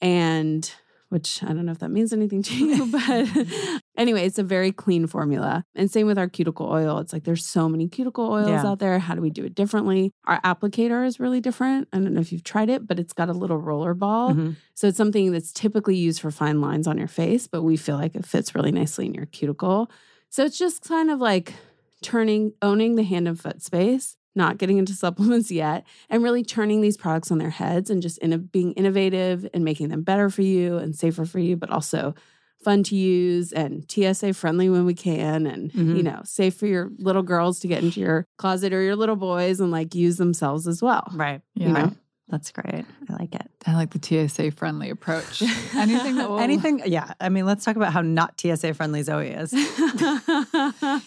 and which I don't know if that means anything to you, but anyway, it's a very clean formula. And same with our cuticle oil. It's like there's so many cuticle oils Yeah. out there. How do we do it differently? Our applicator is really different. I don't know if you've tried it, but it's got a little roller ball. Mhm. So it's something that's typically used for fine lines on your face, but we feel like it fits really nicely in your cuticle. So it's just kind of like turning, owning the hand and foot space, not getting into supplements yet, and really turning these products on their heads and just in being innovative and making them better for you and safer for you, but also fun to use and TSA friendly when we can and Mhm. you know safe for your little girls to get into your closet or your little boys and like use themselves as well. Right. Yeah. You know? That's great. I like it. I like the TSA friendly approach. Anything that will, Anything. Yeah. I mean, let's talk about how not TSA friendly Zoe is.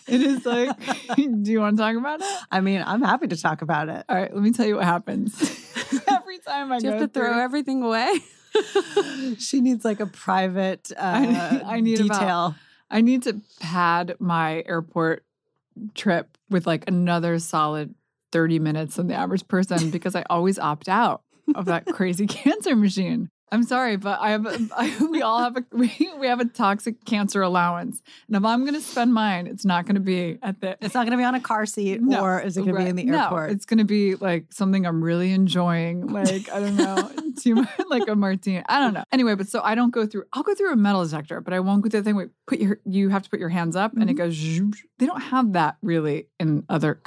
It is like, do you want to talk about it? I mean, I'm happy to talk about it. All right, let me tell you what happens. Every time I Do you have to throw everything away? she needs like a private uh, I need- I need about- detail. I need to pad my airport trip with like another solid 30 minutes than the average person because I always opt out of that crazy cancer machine. I'm sorry, but I have I, we all have a we, we have a toxic cancer allowance. And if I'm going to spend mine, it's not going to be at the It's not going to be on a car seat, No, or is it going to be in the No, airport? it's going to be like something I'm really enjoying, like I don't know, too much, like a martini. I don't know. Anyway, but so I don't go through. I'll go through a metal detector, but I won't go through the thing. Where put your you have to put your hands up, and it mm-hmm. goes. They don't have that really in other.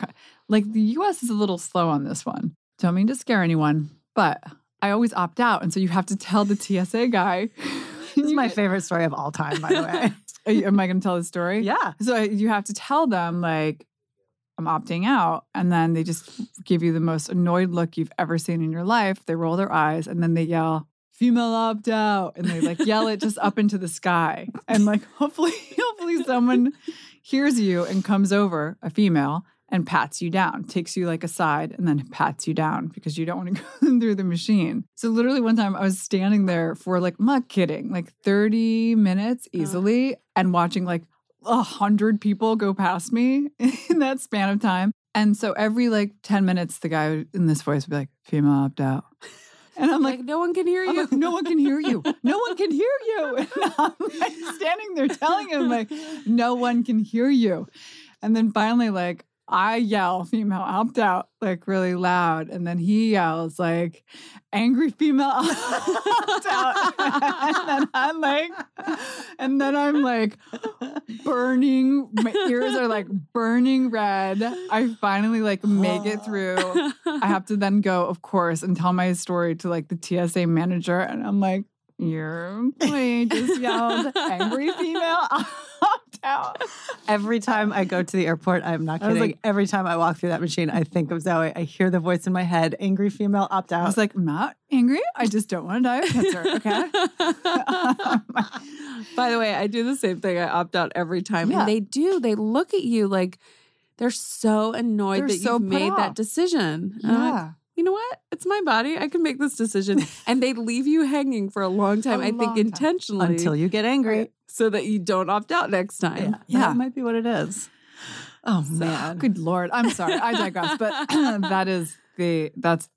Like the U.S. is a little slow on this one. Don't mean to scare anyone, but I always opt out, and so you have to tell the TSA guy. This is my favorite story of all time, by the way. You- Am I going to tell the story? yeah. So you have to tell them like I'm opting out, and then they just give you the most annoyed look you've ever seen in your life. They roll their eyes and then they yell, "Female opt out," and they like yell it just up into the sky, and like hopefully, hopefully someone hears you and comes over, a female. And pats you down, takes you like aside, and then pats you down because you don't want to go through the machine. So literally, one time I was standing there for like, I'm not kidding, like 30 minutes easily, and watching like a hundred people go past me in that span of time. And so every like 10 minutes, the guy in this voice would be like, female opt out. And I'm like, like, no one can hear you. like, no one can hear you. No one can hear you. And I'm like standing there telling him, like, no one can hear you. And then finally, like, I yell female opt out like really loud. And then he yells like angry female opt out. and then I'm like, and then I'm like burning. My ears are like burning red. I finally like make it through. I have to then go, of course, and tell my story to like the TSA manager. And I'm like, your employee just yelled angry female out. Every time I go to the airport, I'm not I was like- Every time I walk through that machine, I think of Zoe. I hear the voice in my head, angry female opt out. I was like, I'm not angry. I just don't want to die of cancer. Okay. By the way, I do the same thing. I opt out every time. Yeah. And they do. They look at you like they're so annoyed They're that so you've put made that decision. And I'm yeah. You know what? It's my body. I can make this decision. and they leave you hanging for a long time. A I think long time. intentionally. Until you get angry. so that you don't opt out next time. Yeah. Yeah. That might be what it is. Oh, man. Good lord. I'm sorry. I digress. But that is the that's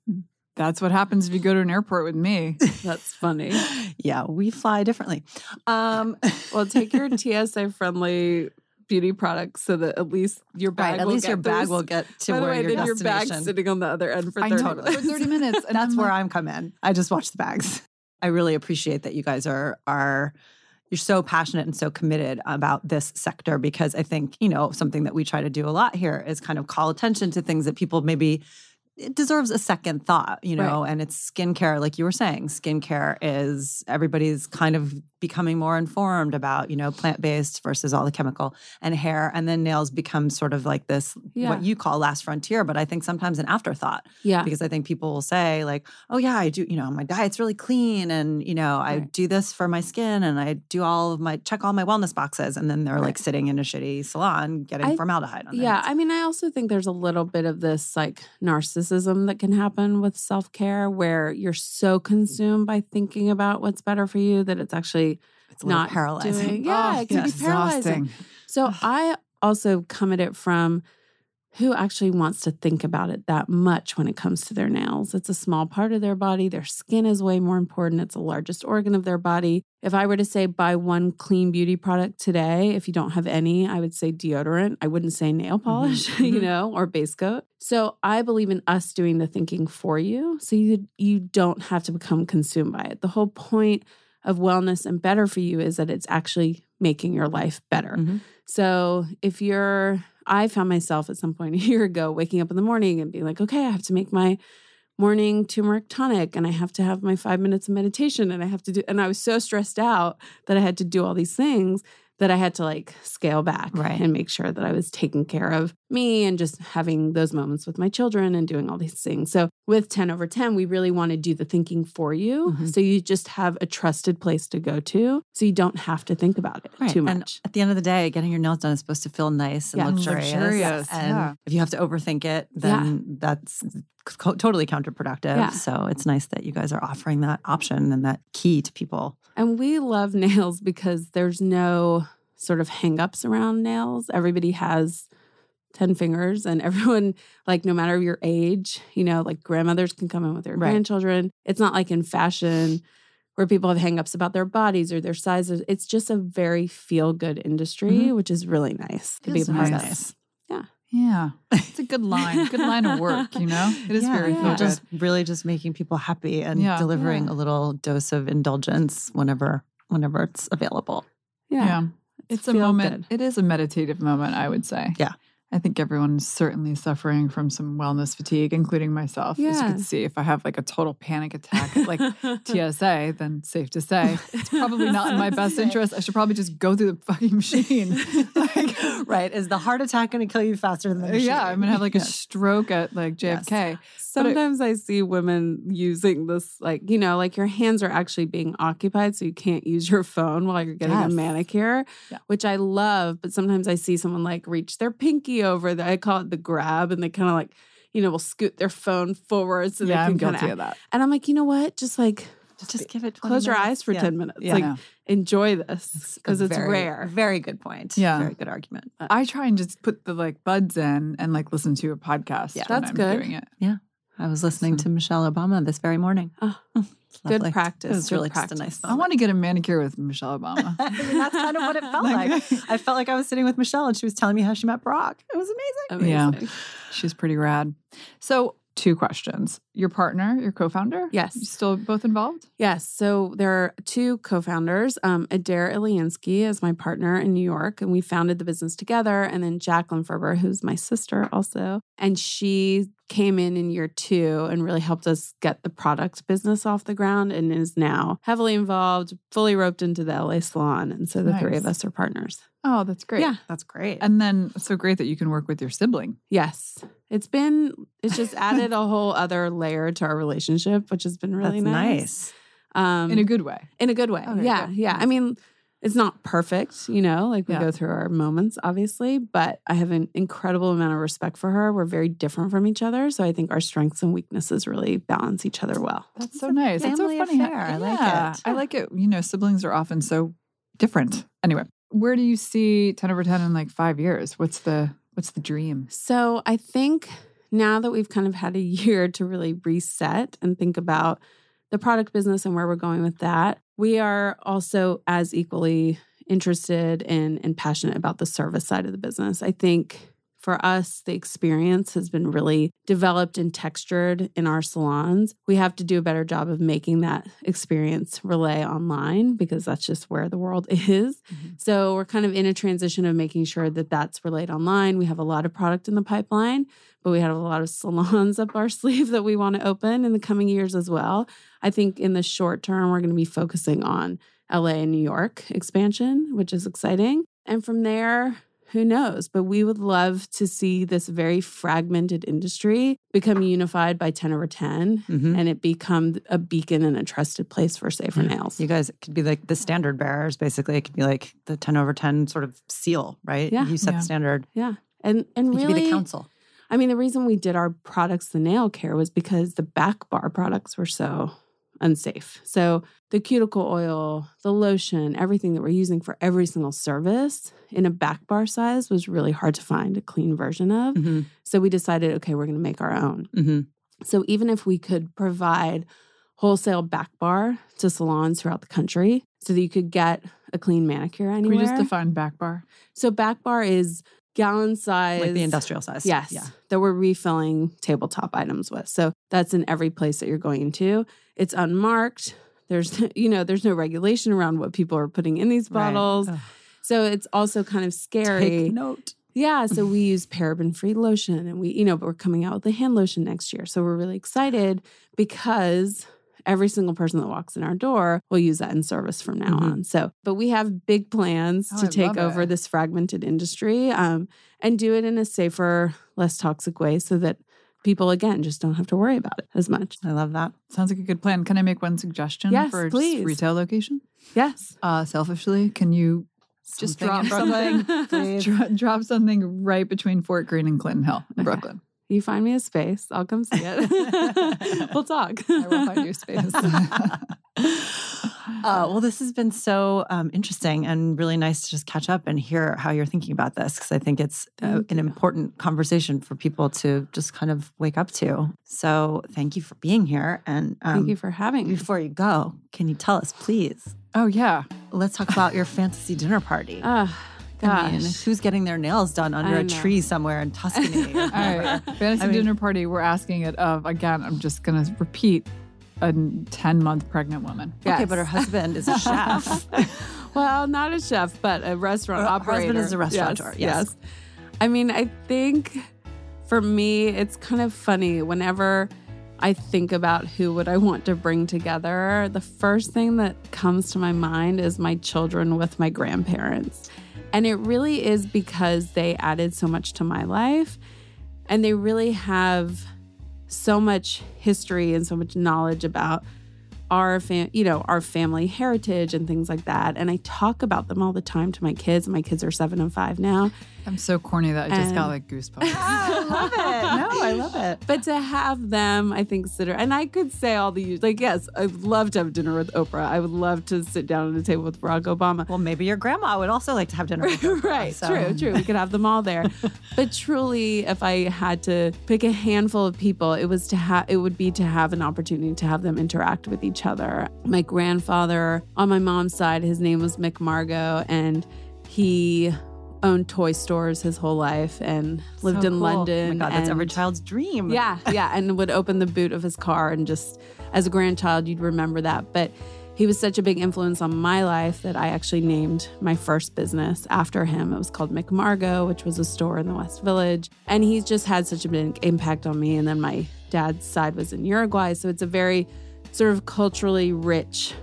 that's what happens if you go to an airport with me. That's funny. Yeah, we fly differently. Um, Well, take your TSA friendly beauty products so that at least your bag right, at will least get your bag those- will get to By the where way, your then your destination. bag's sitting on the other end for I 30 know minutes. for 30 minutes. And That's I'm where like, I'm come in. I just watch the bags. I really appreciate that you guys are are you're so passionate and so committed about this sector because I think, you know, something that we try to do a lot here is kind of call attention to things that people maybe it deserves a second thought, you know, and it's skincare, like you were saying. Skincare is everybody's kind of becoming more informed about, you know, plant based versus all the chemical and hair. And then nails become sort of like this, Yeah. what you call last frontier, but I think sometimes an afterthought Yeah. because I think people will say like, "Oh yeah, I do. You know, my diet's really clean, and you know, I Right. do this for my skin, and I do all of my check all my wellness boxes." And then they're like sitting in a shitty salon getting I- formaldehyde on Yeah, hands. I mean, I also think there's a little bit of this like narcissism that can happen with self care where you're so consumed by thinking about what's better for you that it's actually it's not paralyzing. doing- oh, yeah, oh, it can be paralyzing. exhausting. So I also come at it from who actually wants to think about it that much when it comes to their nails. It's a small part of their body. Their skin is way more important. It's the largest organ of their body. If I were to say buy one clean beauty product today, if you don't have any, I would say deodorant. I wouldn't say nail polish, you Mhm. know, or base coat. So I believe in us doing the thinking for you so you you don't have to become consumed by it. The whole point of wellness and better for you is that it's actually making your life better. Mhm. So if you're, I found myself at some point a year ago waking up in the morning and being like, okay, I have to make my morning turmeric tonic and I have to have my five minutes of meditation and I have to do, and I was so stressed out that I had to do all these things that I had to like scale back Right. and make sure that I was taken care of me and just having those moments with my children and doing all these things. So with Tenoverten, we really want to do the thinking for you. Mhm. So you just have a trusted place to go to so you don't have to think about it Right. too And much. at the end of the day, getting your nails done is supposed to feel nice and Yeah. luxurious. Luxurious, And yeah. if you have to overthink it, then that's co- totally counterproductive. Yeah. So it's nice that you guys are offering that option and that key to people. And we love nails because there's no sort of hangups around nails. Everybody has 10 fingers and everyone, like, no matter your age, you know, like grandmothers can come in with their Right. grandchildren. It's not like in fashion where people have hangups about their bodies or their sizes. It's just a very feel good industry, Mhm. which is really nice to be a part nice. of. Yeah. Yeah. It's a good line. Good line of work, you know? It is Yeah, very yeah. feel just really just making people happy and Yeah. delivering Yeah. a little dose of indulgence whenever whenever it's available. Yeah. Yeah. It's a moment. good. It is a meditative moment, I would say. Yeah. I think everyone's certainly suffering from some wellness fatigue, including myself. As you Yeah. can see, if I have like a total panic attack at like TSA, then safe to say it's probably not in my best interest. I should probably just go through the fucking machine. like, right. Is the heart attack going to kill you faster than the machine? yeah, I'm gonna have like a Yes. stroke at like Yes. JFK. Sometimes I see women using this, like, you know, like your hands are actually being occupied, so you can't use your phone while you're getting Yes. a manicure, Yeah. which I love. But sometimes I see someone like reach their pinky over, that I call it the grab, and they kind of like, you know, will scoot their phone forward so yeah, they can guilty kind of that. And I'm like, you know what? Just like, Just give it 20 close your eyes for Yeah. 10 minutes. Yeah. Like, Yeah. enjoy this because it's very, rare. Very good point. Yeah. Very good argument. I try and just put the like buds in and like listen to a podcast. Yeah. when That's I'm good. Doing it. Yeah. I was listening So- to Michelle Obama this very morning. Oh, It's Good lovely. practice. It was good really just a practice. nice I want to get a manicure with Michelle Obama. I mean, that's kind of what it felt Like- like. I felt like I was sitting with Michelle and she was telling me how she met Barack. It was amazing. Amazing. Yeah. She's pretty rad. So two questions. Your partner, your co-founder, Yes. You still both involved? Yes. So there are two co founders. Um, Adair Iliansky is my partner in New York, and we founded the business together. And then Jacqueline Ferber, who's my sister also. And she came in in year two and really helped us get the product business off the ground and is now heavily involved, fully roped into the LA salon. And so the three of us are partners. Oh, that's great. Yeah. That's great. And then so great that you can work with your sibling. Yes. It's been, it's just added a whole other layer to our relationship, which has been really That's nice. nice. Um, in a good way. in a good way. Okay, yeah, good. yeah. I mean, it's not perfect, you know, like we Yeah. go through our moments, obviously, but I have an incredible amount of respect for her. We're very different from each other. So I think our strengths and weaknesses really balance each other well. That's so nice. It's so family funny. how- affair. I like Yeah, it. I like it. You know, siblings are often so different. Anyway, where do you see Tenoverten in like five years? What's the what's the dream? So I think now that we've kind of had a year to really reset and think about the product business and where we're going with that, we are also as equally interested in and passionate about the service side of the business. I think for us, the experience has been really developed and textured in our salons. We have to do a better job of making that experience relay online because that's just where the world is. Mhm. So we're kind of in a transition of making sure that that's relayed online. We have a lot of product in the pipeline, but we have a lot of salons up our sleeve that we want to open in the coming years as well. I think in the short term, we're going to be focusing on LA and New York expansion, which is exciting. And from there, who knows? But we would love to see this very fragmented industry become unified by Tenoverten Mhm. and it become a beacon and a trusted place for safer Yeah. nails. You guys could be like the standard bearers, basically. It could be like the Tenoverten sort of seal, right? Yeah. You set Yeah. the standard. Yeah. And and You really could be the council. I mean, the reason we did our products, the nail care, was because the back bar products were so unsafe. So the cuticle oil, the lotion, everything that we're using for every single service in a back bar size was really hard to find a clean version of. hmm So we decided, okay, we're going to make our own. hmm So even if we could provide wholesale back bar to salons throughout the country so that you could get a clean manicure Can anywhere. we just define back bar? so back bar is gallon size Like the industrial size. Yes. Yeah. That we're refilling tabletop items with. So that's in every place that you're going to. It's unmarked. There's, you know, there's no regulation around what people are putting in these bottles. Ugh. So it's also kind of scary. Take note. Yeah. So we use paraben free lotion and we, you know, but we're coming out with a hand lotion next year. So we're really excited because every single person that walks in our door will use that in service from now Mhm. on. So, but we have big plans Oh, to I take over it. this fragmented industry um, and do it in a safer, less toxic way so that people, again, just don't have to worry about it as much. I love that. Sounds like a good plan. Can I make one suggestion Yes, for please. retail location? Yes. Uh, selfishly, can you Just drop please. dro- drop something right between Fort Greene and Clinton Hill in Okay. Brooklyn? You find me a space, I'll come see it. we'll talk. I will find you a space. Uh, well, this has been so um, interesting and really nice to just catch up and hear how you're thinking about this because I think it's uh, an important conversation for people to just kind of wake up to. So, thank you for being here. And um, Thank you for having me. before you go, can you tell us, please? oh yeah, Let's talk about your fantasy dinner party. Ah, I mean, who's getting their nails done under a tree somewhere in Tuscany? All right, fantasy I mean- dinner party. We're asking it of again. I'm just gonna repeat a 10 month pregnant woman. Okay, but her husband is a chef. well, not a chef, but a restaurant Her operator. husband is a restaurateur, yes. I mean, I think for me, it's kind of funny whenever I think about who would I want to bring together. The first thing that comes to my mind is my children with my grandparents. And it really is because they added so much to my life and they really have so much history and so much knowledge about our fam- you know our family heritage and things like that. And i talk about them all the time to my kids. My kids are seven and five now I'm so corny that I just got like goosebumps. I love it. No, I love it. but to have them i think sit and i could say all the like yes i'd love to have dinner with oprah i would love to sit down at a table with barack obama Well, maybe your grandma would also like to have dinner. With Oprah, right so- true true we could have them all there but truly if i had to pick a handful of people it was to have it would be to have an opportunity to have them interact with each other my grandfather on my mom's side his name was Mick Margo and he owned toy stores his whole life and lived So in cool. London. Oh my God, that's every child's dream. Yeah, yeah. And would open the boot of his car and just as a grandchild, you'd remember that. But he was such a big influence on my life that I actually named my first business after him. It was called Mick Margo, which was a store in the West Village. And he's just had such a big impact on me. And then my dad's side was in Uruguay. So it's a very sort of culturally rich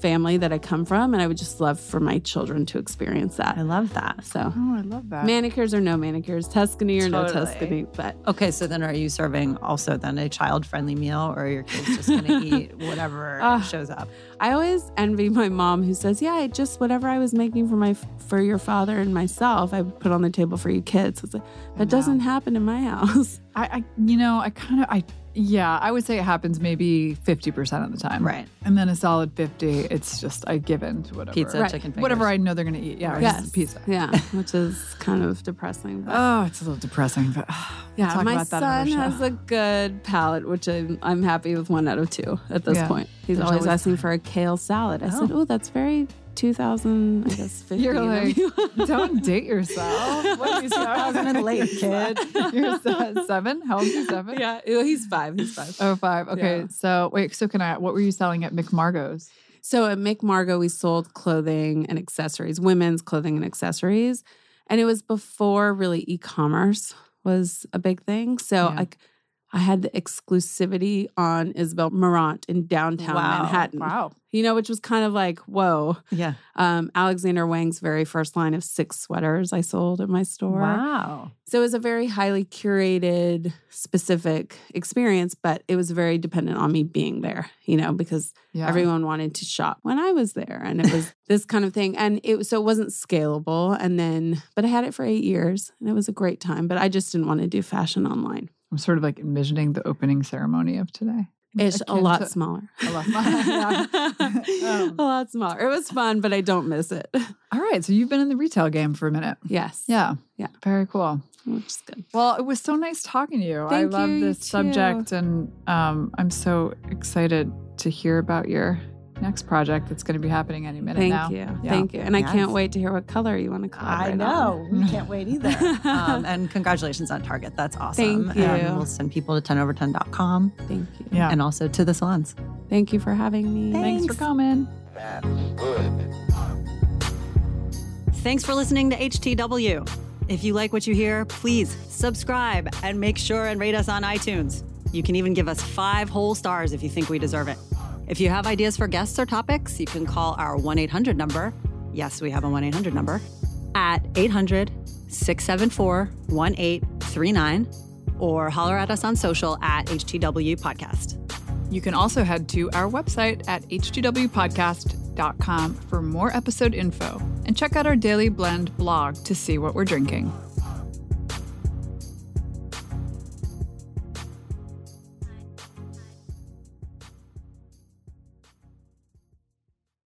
family that I come from. And I would just love for my children to experience that. I love that. So Oh, I love that. manicures or no manicures, Tuscany or no Tuscany. But Okay, so then are you serving also then a child friendly meal or are your kids just going to eat whatever Ah. shows up? I always envy my mom who says, "Yeah, I just whatever I was making for my for your father and myself, I would put on the table for you kids." It's like that doesn't happen in my house. I, I you know, I kind of, I, yeah, I would say it happens maybe 50% of the time. Right. And then a solid 50, it's just I give in to whatever. Pizza, Right. chicken fingers. Whatever I know they're going to eat. Yeah. Yes. Yes. Pizza. Yeah, which is kind of depressing. But Oh, it's a little depressing, but yeah, talk my about that son has a good palate, which I'm, I'm happy with one out of two at this Yeah. point. He's There's always, always asking for a kale salad. I said, Oh. "Oh, that's very 2000, I guess 50." You're like, you." don't date yourself. What are you, 2000 and late, kid. You're seven? How old is he? Seven? yeah, oh, he's five. He's five. Oh, five. Okay. Yeah. So wait, so can I, what were you selling at Mick Margo's? So at McMargo, we sold clothing and accessories, women's clothing and accessories. And it was before really e commerce was a big thing. So Yeah. like I had the exclusivity on Isabel Marant in downtown Wow. Manhattan. Wow. You know, which was kind of like, whoa. Yeah. Um, Alexander Wang's very first line of six sweaters I sold at my store. Wow. So it was a very highly curated, specific experience, but it was very dependent on me being there, you know, because Yeah. everyone wanted to shop when I was there. And it was this kind of thing. And it so it wasn't scalable. And then, but I had it for eight years and it was a great time. But I just didn't want to do fashion online. I'm sort of like envisioning the opening ceremony of today. It's a lot to- smaller. A lot smaller. Um, a lot smaller. It was fun, but I don't miss it. All right. So you've been in the retail game for a minute. Yes. Yeah. Yeah. Very cool. Which is good. Well, it was so nice talking to you. I love you, this subject, and um, I'm so excited to hear about your next project that's going to be happening any minute now. Thank now. you. Yeah. Thank you. And I can't wait to hear what color you want to collaborate I know. on. We can't wait either. um, and congratulations on Target. That's awesome. Thank you. And we'll send people to 10over10.com Thank you. Yeah. and also to the salons. Thank you for having me. Thanks for coming. Thanks for listening to HTW. If you like what you hear, please subscribe and make sure and rate us on iTunes. You can even give us five whole stars if you think we deserve it. If you have ideas for guests or topics, you can call our 1 800 number. Yes, we have a 1 800 number at 800 674 1839 or holler at us on social at HTW Podcast. You can also head to our website at htwpodcast.com for more episode info and check out our Daily Blend blog to see what we're drinking.